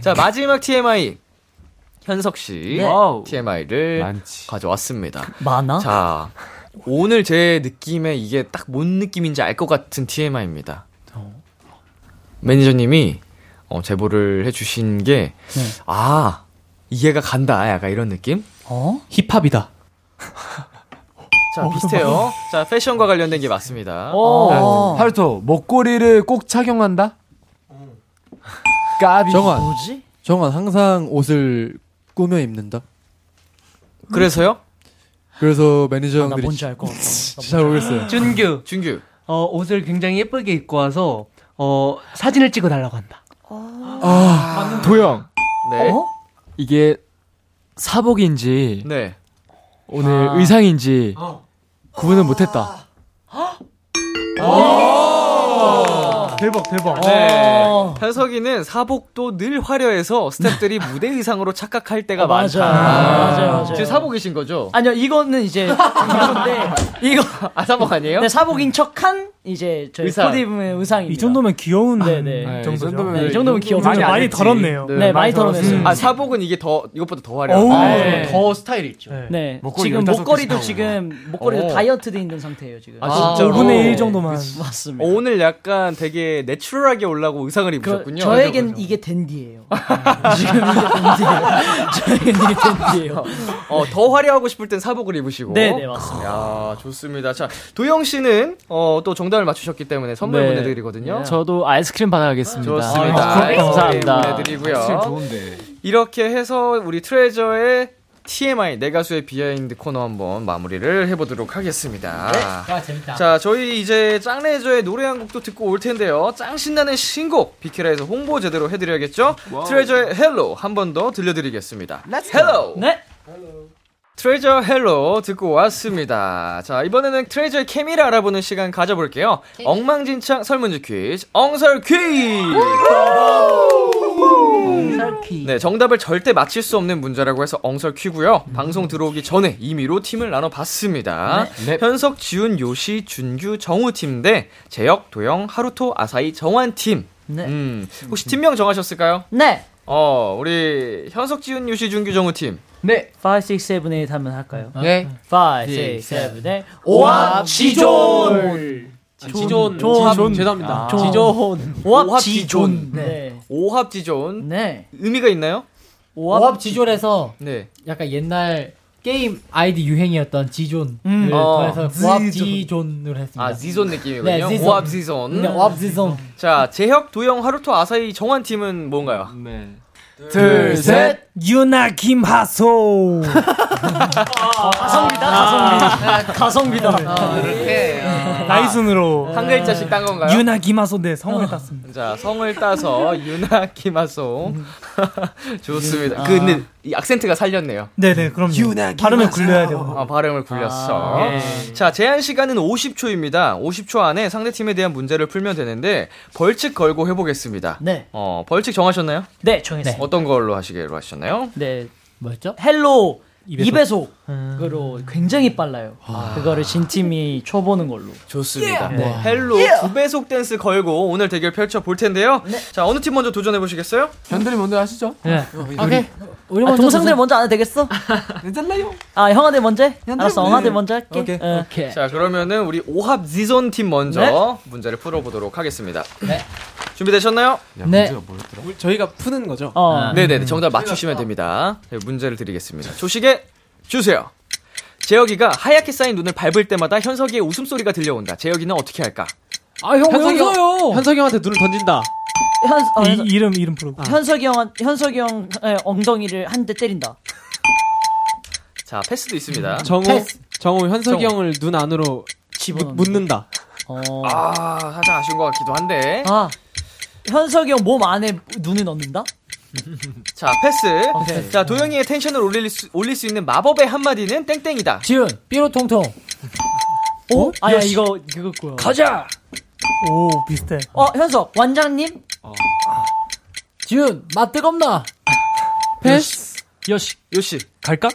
B: 자, 마지막 TMI. 현석 씨.
C: 네.
B: TMI를
I: 많지.
B: 가져왔습니다.
C: 많아?
B: 자, 오늘 제 느낌에 이게 딱 뭔 느낌인지 알 것 같은 TMI입니다. 매니저님이 어, 제보를 해주신 게,
C: 네.
B: 아, 이해가 간다. 약간 이런 느낌?
C: 어?
K: 힙합이다.
B: 자, 비슷해요. 자, 패션과 관련된 게 맞습니다.
C: 어.
I: 하루토, 목걸이를 꼭 착용한다? 까비.
F: 정환,
C: 뭐지?
F: 정환 항상 옷을 꾸며 입는다.
B: 그래서요?
F: 그래서
C: 아,
F: 매니저
C: 나
F: 형들이
C: 뭔지 알 것 같아.
F: 잘 모르겠어요.
E: 준규.
B: 준규.
E: 어, 옷을 굉장히 예쁘게 입고 와서 어, 사진을 찍어 달라고 한다.
G: 아, 도영.
B: 네.
C: 어?
G: 이게 사복인지
B: 네.
G: 오늘
C: 아.
G: 의상인지 구분을 못했다.
H: 대박, 대박.
B: 네.
C: 어.
B: 현석이는 사복도 늘 화려해서 스태프들이 무대 의상으로 착각할 때가
C: 아, 맞아.
B: 많다.
C: 맞아요, 맞아요.
B: 지금 사복이신 거죠?
C: 아니요, 이거는 이제 이건데 이거
B: 아, 사복 아니에요?
C: 네, 사복인 척한 이제 저희
H: 의상.
C: 코디의 의상입니다.
H: 이 정도면 귀여운
C: 네네.
H: 정도죠.
C: 이 정도면- 네, 이 정도면 귀여운
H: 많이. 많이. 덜었네요.
C: 네, 많이 덜어냈어요.
B: 아 사복은 이게 더 이것보다 더. 화려하고
H: 네.
E: 더 스타일이 있죠.
C: 네.
H: 목걸이
C: 지금
H: 15개
C: 목걸이도
H: 씩
C: 지금 목걸이도
B: 어.
C: 다이어트 돼 있는 상태예요 지금.
B: 아, 진짜로?
H: 5분의 1 정도만.
C: 맞습니다.
B: 어, 오늘 약간 되게 내추럴하게 올라고 의상을
C: 그,
B: 입으셨군요.
C: 저에겐 이게 댄디예요. 지금 이게 댄디예요. 저에겐 이게 댄디예요.
B: 어, 더 화려하고 싶을 땐 사복을 입으시고.
C: 네 네, 맞습니다.
B: 야, 좋습니다. 자, 도영 씨는 어, 또 정답을 맞추셨기 때문에 선물
G: 네.
B: 보내드리거든요.
G: 저도 아이스크림 받아가겠습니다.
B: 좋습니다.
G: 아, 감사합니다.
B: 보내드리고요. 이렇게 해서 우리 트레저의 TMI 내 가수의 behind 코너 한번 마무리를 해보도록 하겠습니다.
D: 아, 재밌다.
B: 자, 저희 이제 짱레저의 노래 한 곡도 듣고 올 텐데요. 짱 신나는 신곡 비키라에서 홍보 제대로 해드려야겠죠? 트레저의 Hello 한 번 더 들려드리겠습니다. Hello.
C: 네.
B: 트레저 Hello 듣고 왔습니다. 자, 이번에는 트레저의 케미를 알아보는 시간 가져볼게요. 엉망진창 설문지 퀴즈, 엉설 퀴즈! 네, 정답을 절대 맞힐 수 없는 문제라고 해서 엉설 퀴고요. 방송 들어오기 전에 임의로 팀을 나눠봤습니다.
E: 네.
B: 현석, 지훈, 요시, 준규, 정우 팀 대 재혁, 도영, 하루토, 아사히, 정환 팀.
C: 네.
B: 음, 혹시 팀명 정하셨을까요?
C: 네.
B: 어, 우리 현석, 지훈, 요시, 준규, 정우 팀.
E: 네.
C: 5, 6, 7, 8 하면 할까요?
E: 네.
C: 5, 6, 7, 8
K: 오합
C: 지존!
K: 지존.
C: 존.
K: 지존. 죄송합니다.
C: 존.
K: 지존.
C: 오합 지존.
B: 네.
C: 네.
B: 오합 지존.
C: 네.
B: 의미가 있나요?
D: 오합 지존에서
B: 네.
D: 약간 옛날 게임 아이디 유행이었던 지존을
C: 음.
B: 어,
D: 더해서 오합
B: 지존.
D: 지존으로 했습니다.
B: 아, 지존 느낌이군요.
D: 네, 지존.
B: 오합 지존.
D: 네, 오합 지존.
B: 자, 재혁, 도영, 하루토, 아사히, 정환 팀은 뭔가요?
G: 네.
H: 둘, 셋. 유나 김하소.
C: 가성비다, 가성비. 가성비다.
B: 이렇게
H: 나이 순으로
B: 한 글자씩 딴 건가요?
H: 유나 김하소 네 성을 땄습니다.
B: 자, 성을 따서 유나 김하소. 좋습니다. 그, 근데 이 악센트가 살렸네요.
H: 네네 그럼요. 발음을 굴려야 돼요.
B: 아, 발음을 굴렸어.
C: 아,
B: 자, 제한 시간은 50초입니다. 50초 안에 상대 팀에 대한 문제를 풀면 되는데 벌칙 걸고 해보겠습니다.
C: 네.
B: 어, 벌칙 정하셨나요?
C: 네, 정했어요.
B: 어떤 걸로 하시기로 하셨나요?
C: 네.
D: 뭐였죠?
C: Hello
D: 이배속.
C: 2배속으로 굉장히 빨라요. 그거를 진 팀이 쳐보는 걸로.
B: 좋습니다.
C: 네.
B: 네. Hello 두 배속 댄스 걸고 오늘 대결 펼쳐 볼 텐데요. 자, 어느 팀 먼저 도전해 보시겠어요?
I: 형들이 먼저 하시죠.
D: 네.
C: 오케이.
D: 우리
C: 아,
D: 먼저
C: 동생들
D: 도전-
C: 먼저 안 해도 되겠어?
I: 괜찮나요?
C: 아, 형아들 먼저? 해? 알았어,
I: 네.
C: 형아들 먼저 할게.
I: 오케이.
C: 어.
D: 오케이.
B: 자, 그러면은 우리 오합 지존 팀 먼저
C: 네.
B: 문제를 풀어 보도록 하겠습니다.
D: 네.
B: 준비되셨나요?
D: 네.
I: 우리 저희가 푸는 거죠.
C: 어.
B: 네, 네. 정답 맞추시면 됩니다. 네, 문제를 드리겠습니다. 조식에 주세요. 재혁이가 하얗게 쌓인 눈을 밟을 때마다 현석이의 웃음소리가 들려온다. 재혁이는 어떻게 할까?
I: 아, 형
K: 현석이 형,
I: 웃어요.
K: 현석이 형한테 눈을 던진다.
C: 현, 어,
H: 이,
C: 현석,
H: 이 름 이름 부르고.
C: 현석이 형, 현석이 형의 엉덩이를 한 대 때린다.
B: 자, 패스도 있습니다.
K: 정우,
C: 패스.
K: 정우 현석이
B: 정우.
K: 형을 눈 안으로. 묻, 묻는다.
C: 어.
B: 아, 살짝 아쉬운 것 같기도 한데.
C: 아. 현석이 형 몸 안에 눈을 넣는다?
B: 자, 패스.
C: 오케이.
B: 자, 도영이의 텐션을 올릴 수, 올릴 수 있는 마법의 한마디는 땡땡이다.
D: 지훈 삐로통통.
C: 오? 아야, 이거, 그거고요.
B: 가자!
H: 오 비슷해.
C: 어, 현석, 원장님?
D: 지훈 맛 뜨겁나?
K: 패스.
C: 여시.
B: 요시.
K: 갈까?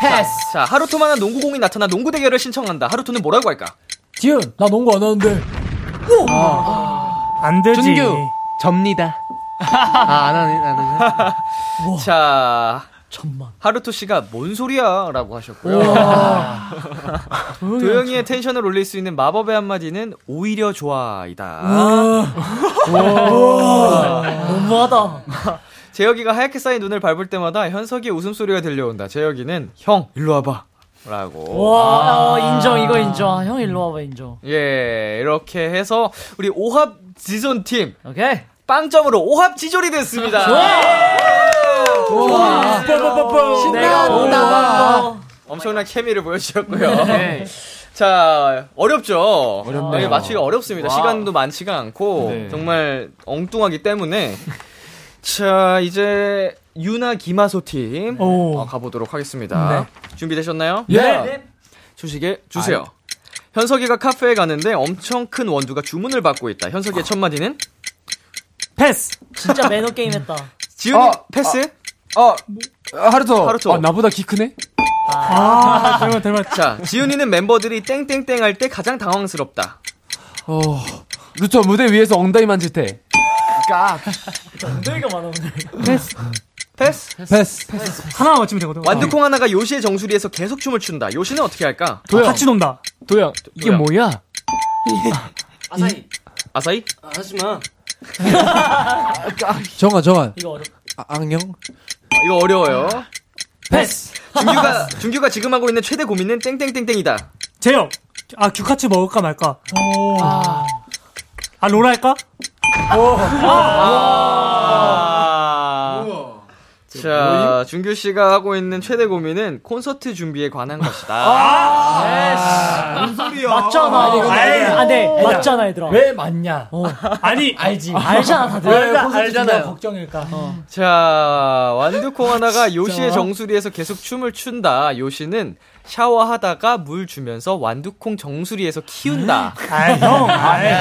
C: 패스.
B: 자, 하루토만한 농구공이 나타나 농구 대결을 신청한다. 하루토는 뭐라고 할까?
D: 지훈 나 농구 안 하는데.
H: 안 되지.
K: 준규. 접니다. 아, 안 하네, 안 하네.
B: 자,
C: 천만.
B: 하루토 씨가 뭔 소리야? 라고 하셨고요. 도영이의 텐션을 올릴 수 있는 마법의 한마디는 오히려 좋아이다.
C: 너무하다.
B: 재혁이가 하얗게 쌓인 눈을 밟을 때마다 현석이의 웃음소리가 들려온다. 재혁이는 형, 일로 와봐. 라고.
C: 와, 어, 인정, 이거 인정. 형 일로 와봐, 인정.
B: 예, 이렇게 해서 우리 오합 지존 팀
C: 오케이.
B: 빵점으로 오합 지졸이 됐습니다.
C: 좋아.
B: 내가 엄청난 케미를 보여주셨고요. 자, 어렵죠?
I: 어렵네요.
B: 네, 맞추기가 어렵습니다. 시간도 많지가 않고,
I: 네.
B: 정말 엉뚱하기 때문에. 자, 이제, 유나 기마소 팀,
H: 오.
B: 어, 가보도록 하겠습니다. 준비되셨나요?
I: 예.
B: 주식에 주세요. 현석이가 카페에 가는데 엄청 큰 원두가 주문을 받고 있다. 현석이의 첫 마디는?
H: 패스.
C: 진짜 매너 게임 했다.
B: 지훈이
I: 어,
B: 패스?
I: 어, 하루토.
B: 하루토.
I: 아, 나보다 키 크네?
H: 아 대박 대박.
B: 자, 지훈이는 멤버들이 땡땡땡 할 때 가장 당황스럽다.
I: 어, 루토 무대 위에서 엉덩이 만질 때. 까.
C: 엉덩이가 많아 오늘.
H: 패스.
B: 패스.
F: 패스.
H: 하나 맞추면 되거든.
B: 완두콩 하나가 요시의 정수리에서 계속 춤을 춘다. 요시는 어떻게 할까?
H: 도영. 같이 논다.
I: 도영. 이게
B: 도영.
I: 뭐야?
K: 아사히.
B: 아사히?
K: 하지마.
F: 정환 정환.
C: 이거 어렵.
F: 아, 악령.
B: 이거 어려워요. 패스. 준규가 준규가 지금 하고 있는 최대 고민은 땡땡땡땡이다.
H: 재영. 아 규카츠 먹을까 말까. 아, 아롤 할까?
B: 아. 자, 준규 씨가 하고 있는 최대 고민은 콘서트 준비에 관한 것이다.
C: 뭔 소리야? 맞잖아. 아니,
H: 아이,
C: 아, 네, 맞잖아, 얘들아.
D: 왜 맞냐?
C: 어.
H: 아니
C: 알지. 알잖아, 다들.
D: 왜.
C: 준비가 걱정일까. 어.
B: 자, 완두콩 하나가 요시의 정수리에서 계속 춤을 춘다. 요시는 샤워하다가 물 주면서 완두콩 정수리에서 키운다.
H: 아이 형. 아이,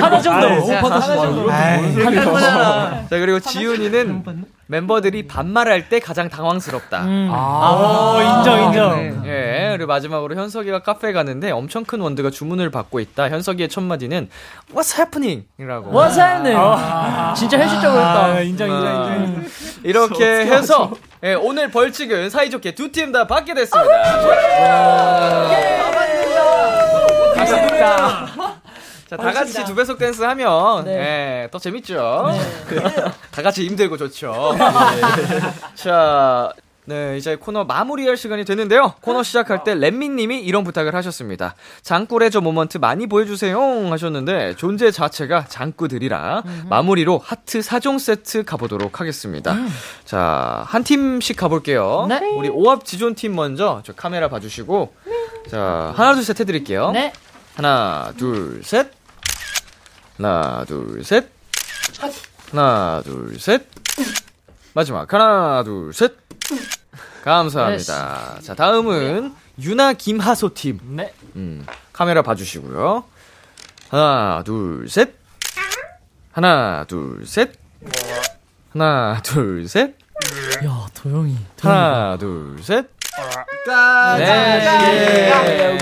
C: 하나 정도.
H: 아이,
B: 자, 그리고 지훈이는 멤버들이 반말할 때 가장 당황스럽다.
C: 음.
H: 어, 인정 인정.
B: 예, 그리고 마지막으로 현석이가 카페에 갔는데 엄청 큰 원두가 주문을 받고 있다. 현석이의 첫 마디는 What's happening? 이라고.
C: What's happening? 진짜 현실적으로 했다.
H: 아, 인정 인정 인정.
B: 음, 이렇게 해서 예, 오늘 벌칙은 사이좋게 두 팀 다 받게 됐습니다. 감사합니다. 자, 다 같이 두 배속 댄스 하면 예, 더 재밌죠. 다 같이 힘들고 좋죠. 예. 자, 네, 이제 코너 마무리할 시간이 됐는데요. 코너 시작할 때 렛미님이 이런 부탁을 하셨습니다. 장꾸레저 모먼트 많이 보여주세요 하셨는데 존재 자체가 장꾸들이라 마무리로 하트 4종 세트 가보도록 하겠습니다. 자, 한 팀씩 가볼게요.
C: 네.
B: 우리 오합 지존 팀 먼저 저 카메라 봐주시고 자 하나 둘 셋 해드릴게요.
C: 네.
B: 하나 둘 셋. 하나 둘 셋. 하나 둘 셋. 마지막 하나 둘 셋. 감사합니다. 자 다음은 유나 김하소 팀.
C: 네.
B: 음, 카메라 봐주시고요. 하나 둘 셋. 하나 둘 셋. 하나 둘 셋.
C: 야, 도영이.
B: 하나 둘 셋.
C: 아,
B: 네.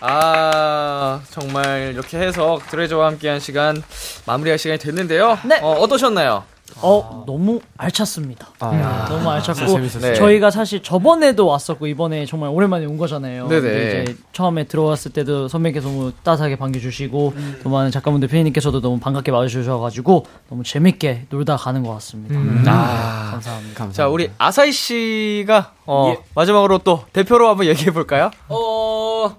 B: 아, 정말 이렇게 해서 드레저와 함께한 시간 마무리할 시간이 됐는데요.
C: 네.
B: 어, 어떠셨나요?
C: 어, 너무 알찼습니다.
B: 아,
C: 너무 알찼고.
B: 네.
C: 저희가 사실 저번에도 왔었고 이번에 정말 오랜만에 온 거잖아요.
B: 네네.
C: 근데 이제 처음에 들어왔을 때도 선배님께서 너무 따뜻하게 반겨주시고 또 많은 작가분들 피디님께서도 너무 반갑게 맞아주셔가지고 너무 재밌게 놀다 가는 것 같습니다.
B: 아,
C: 감사합니다.
B: 자, 우리 아사히 씨가 어, 마지막으로 또 대표로 한번 얘기해 볼까요?
K: 어,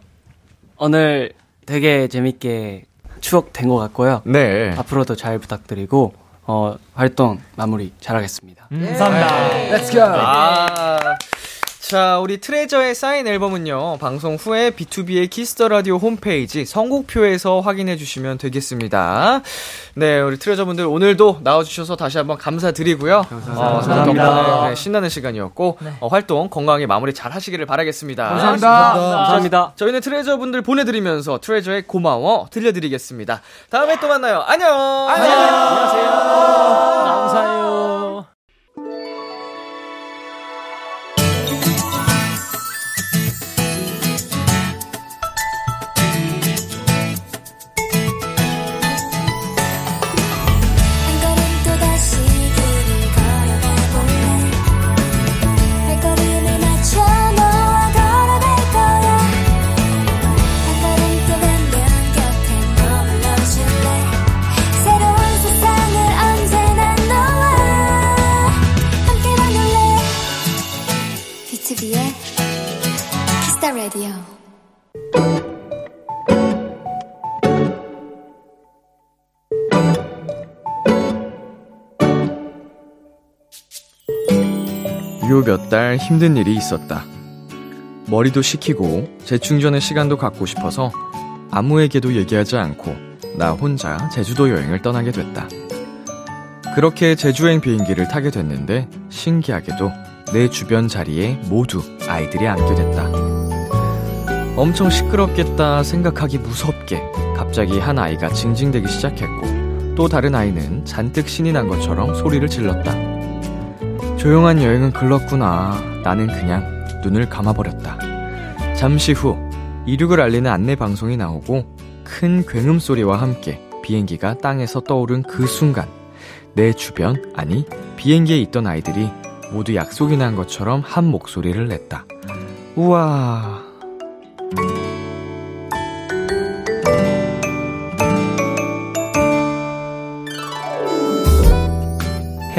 K: 오늘 되게 재밌게 추억 된 것 같고요.
B: 네.
K: 앞으로도 잘 부탁드리고, 어, 활동 마무리 잘하겠습니다.
H: 감사합니다.
I: Let's go.
B: 아. 자, 우리 트레저의 사인 앨범은요, 방송 후에 비투비의 키스 더 라디오 홈페이지 선곡표에서 확인해 주시면 되겠습니다. 네, 우리 트레저분들 오늘도 나와주셔서 다시 한번 감사드리고요. 어, 덕분에 네, 신나는 시간이었고, 어, 활동 건강하게 마무리 잘 하시기를 바라겠습니다.
I: 감사합니다.
K: 감사합니다.
B: 저희는 트레저분들 보내드리면서 트레저의 고마워 들려드리겠습니다. 다음에 또 만나요. 안녕! 안녕하세
M: 키스타 라디오
B: 요 몇 달 힘든 일이 있었다. 머리도 식히고 재충전의 시간도 갖고 싶어서 아무에게도 얘기하지 않고 나 혼자 제주도 여행을 떠나게 됐다. 그렇게 제주행 비행기를 타게 됐는데 신기하게도 내 주변 자리에 모두 아이들이 앉게 됐다. 엄청 시끄럽겠다 생각하기 무섭게 갑자기 한 아이가 징징대기 시작했고 또 다른 아이는 잔뜩 신이 난 것처럼 소리를 질렀다. 조용한 여행은 글렀구나. 나는 그냥 눈을 감아버렸다. 잠시 후 이륙을 알리는 안내 방송이 나오고 큰 굉음 소리와 함께 비행기가 땅에서 떠오른 그 순간 내 주변, 아니, 비행기에 있던 아이들이 모두 약속이 난 것처럼 한 목소리를 냈다. 우와.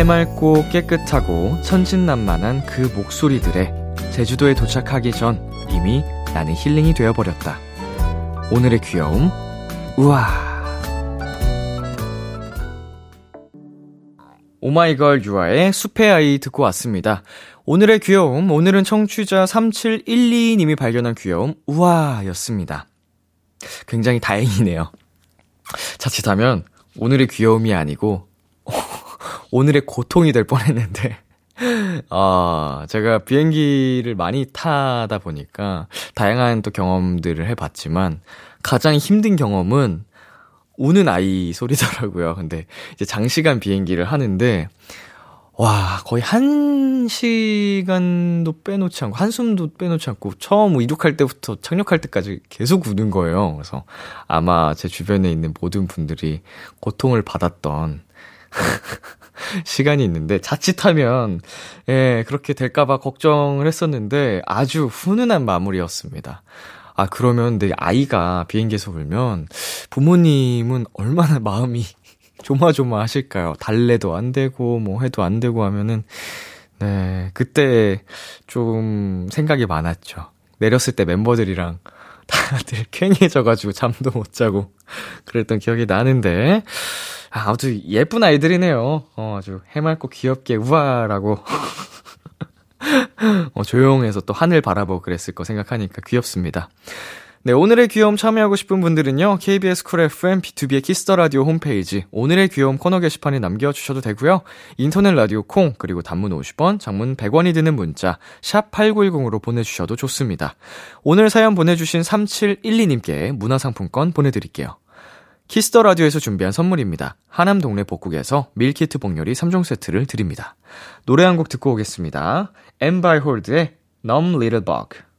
B: 해맑고 깨끗하고 천진난만한 그 목소리들에 제주도에 도착하기 전 이미 나는 힐링이 되어버렸다. 오늘의 귀여움, 우와. 오마이걸 유아의 숲의 아이 듣고 왔습니다. 오늘의 귀여움, 오늘은 청취자 3712님이 발견한 귀여움, 우와 였습니다. 굉장히 다행이네요. 자칫하면 오늘의 귀여움이 아니고 오늘의 고통이 될 뻔했는데 아, 제가 비행기를 많이 타다 보니까 다양한 또 경험들을 해봤지만 가장 힘든 경험은 우는 아이 소리더라고요. 근데 이제 장시간 비행기를 하는데 와, 거의 한 시간도 빼놓지 않고, 한숨도 빼놓지 않고, 처음 이륙할 때부터 착륙할 때까지 계속 우는 거예요. 그래서 아마 제 주변에 있는 모든 분들이 고통을 받았던 시간이 있는데, 자칫하면, 예, 그렇게 될까봐 걱정을 했었는데, 아주 훈훈한 마무리였습니다. 아, 그러면 내 아이가 비행기에서 울면, 부모님은 얼마나 마음이 조마조마 하실까요? 달래도 안 되고, 뭐 해도 안 되고 하면은, 네, 그때 좀 생각이 많았죠. 내렸을 때 멤버들이랑 다들 쾌해져가지고 잠도 못 자고 그랬던 기억이 나는데, 아, 아무튼 예쁜 아이들이네요. 어, 아주 해맑고 귀엽게 우아라고. 어, 조용해서 또 하늘 바라보고 그랬을 거 생각하니까 귀엽습니다. 네, 오늘의 귀여움 참여하고 싶은 분들은요, KBS 쿨 FM 비투비의 키스 더 라디오 홈페이지, 오늘의 귀여움 코너 게시판에 남겨주셔도 되고요 인터넷 라디오 콩, 그리고 단문 50원, 장문 100원이 드는 문자, 샵8910으로 보내주셔도 좋습니다. 오늘 사연 보내주신 3712님께 문화상품권 보내드릴게요. 키스 더 라디오에서 준비한 선물입니다. 하남 동네 복국에서 밀키트 복요리 3종 세트를 드립니다. 노래 한 곡 듣고 오겠습니다. Em Beihold의 Numb Little Bug.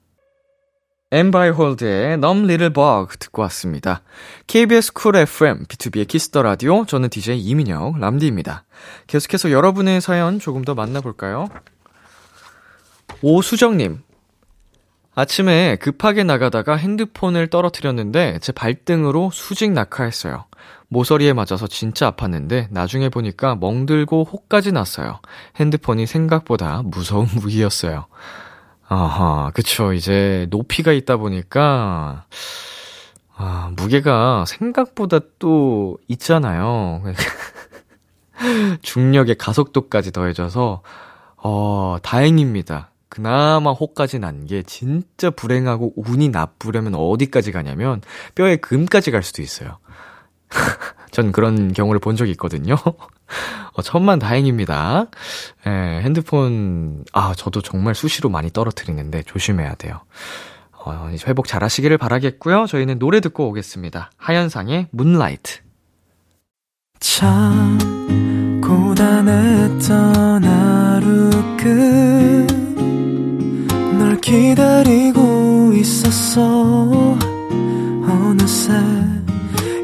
B: Em Beihold의 Numb Little Bug 듣고 왔습니다. KBS 쿨 FM, 비투비의 키스 더 라디오, 저는 DJ 이민혁, 람디입니다. 계속해서 여러분의 사연 조금 더 만나볼까요? 오수정님, 아침에 급하게 나가다가 핸드폰을 떨어뜨렸는데 제 발등으로 수직 낙하했어요. 모서리에 맞아서 진짜 아팠는데 나중에 보니까 멍들고 혹까지 났어요. 핸드폰이 생각보다 무서운 무기였어요. 아하, 그쵸. 이제 높이가 있다 보니까, 아, 무게가 생각보다 또 있잖아요. 중력의 가속도까지 더해져서, 어, 다행입니다. 그나마 호까지 난 게 진짜 불행하고 운이 나쁘려면 어디까지 가냐면 뼈에 금까지 갈 수도 있어요. 전 그런 경우를 본 적이 있거든요. 어, 천만 다행입니다. 예, 핸드폰, 아, 저도 정말 수시로 많이 떨어뜨리는데 조심해야 돼요. 어, 회복 잘 하시기를 바라겠고요. 저희는 노래 듣고 오겠습니다. 하현상의 문라이트.
J: 참, 고단했던 하루 끝. 널 기다리고 있었어. 어느새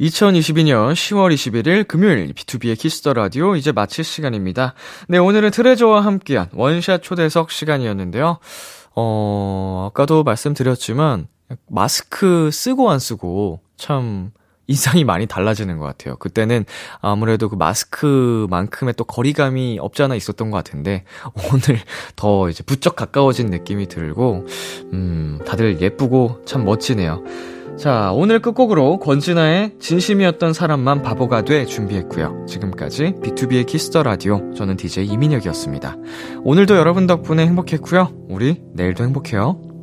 B: 2022년 10월 21일 금요일 비투비의 키스 더 라디오 이제 마칠 시간입니다. 네, 오늘은 트레저와 함께한 원샷 초대석 시간이었는데요. 어, 아까도 말씀드렸지만 마스크 쓰고 안 쓰고 참 인상이 많이 달라지는 것 같아요. 그때는 아무래도 그 마스크만큼의 또 거리감이 없지 않아 있었던 것 같은데, 오늘 더 이제 부쩍 가까워진 느낌이 들고, 음, 다들 예쁘고 참 멋지네요. 자, 오늘 끝곡으로 권진아의 진심이었던 사람만 바보가 돼 준비했고요. 지금까지 비투비의 키스 더 라디오, 저는 DJ 이민혁이었습니다. 오늘도 여러분 덕분에 행복했고요. 우리 내일도 행복해요.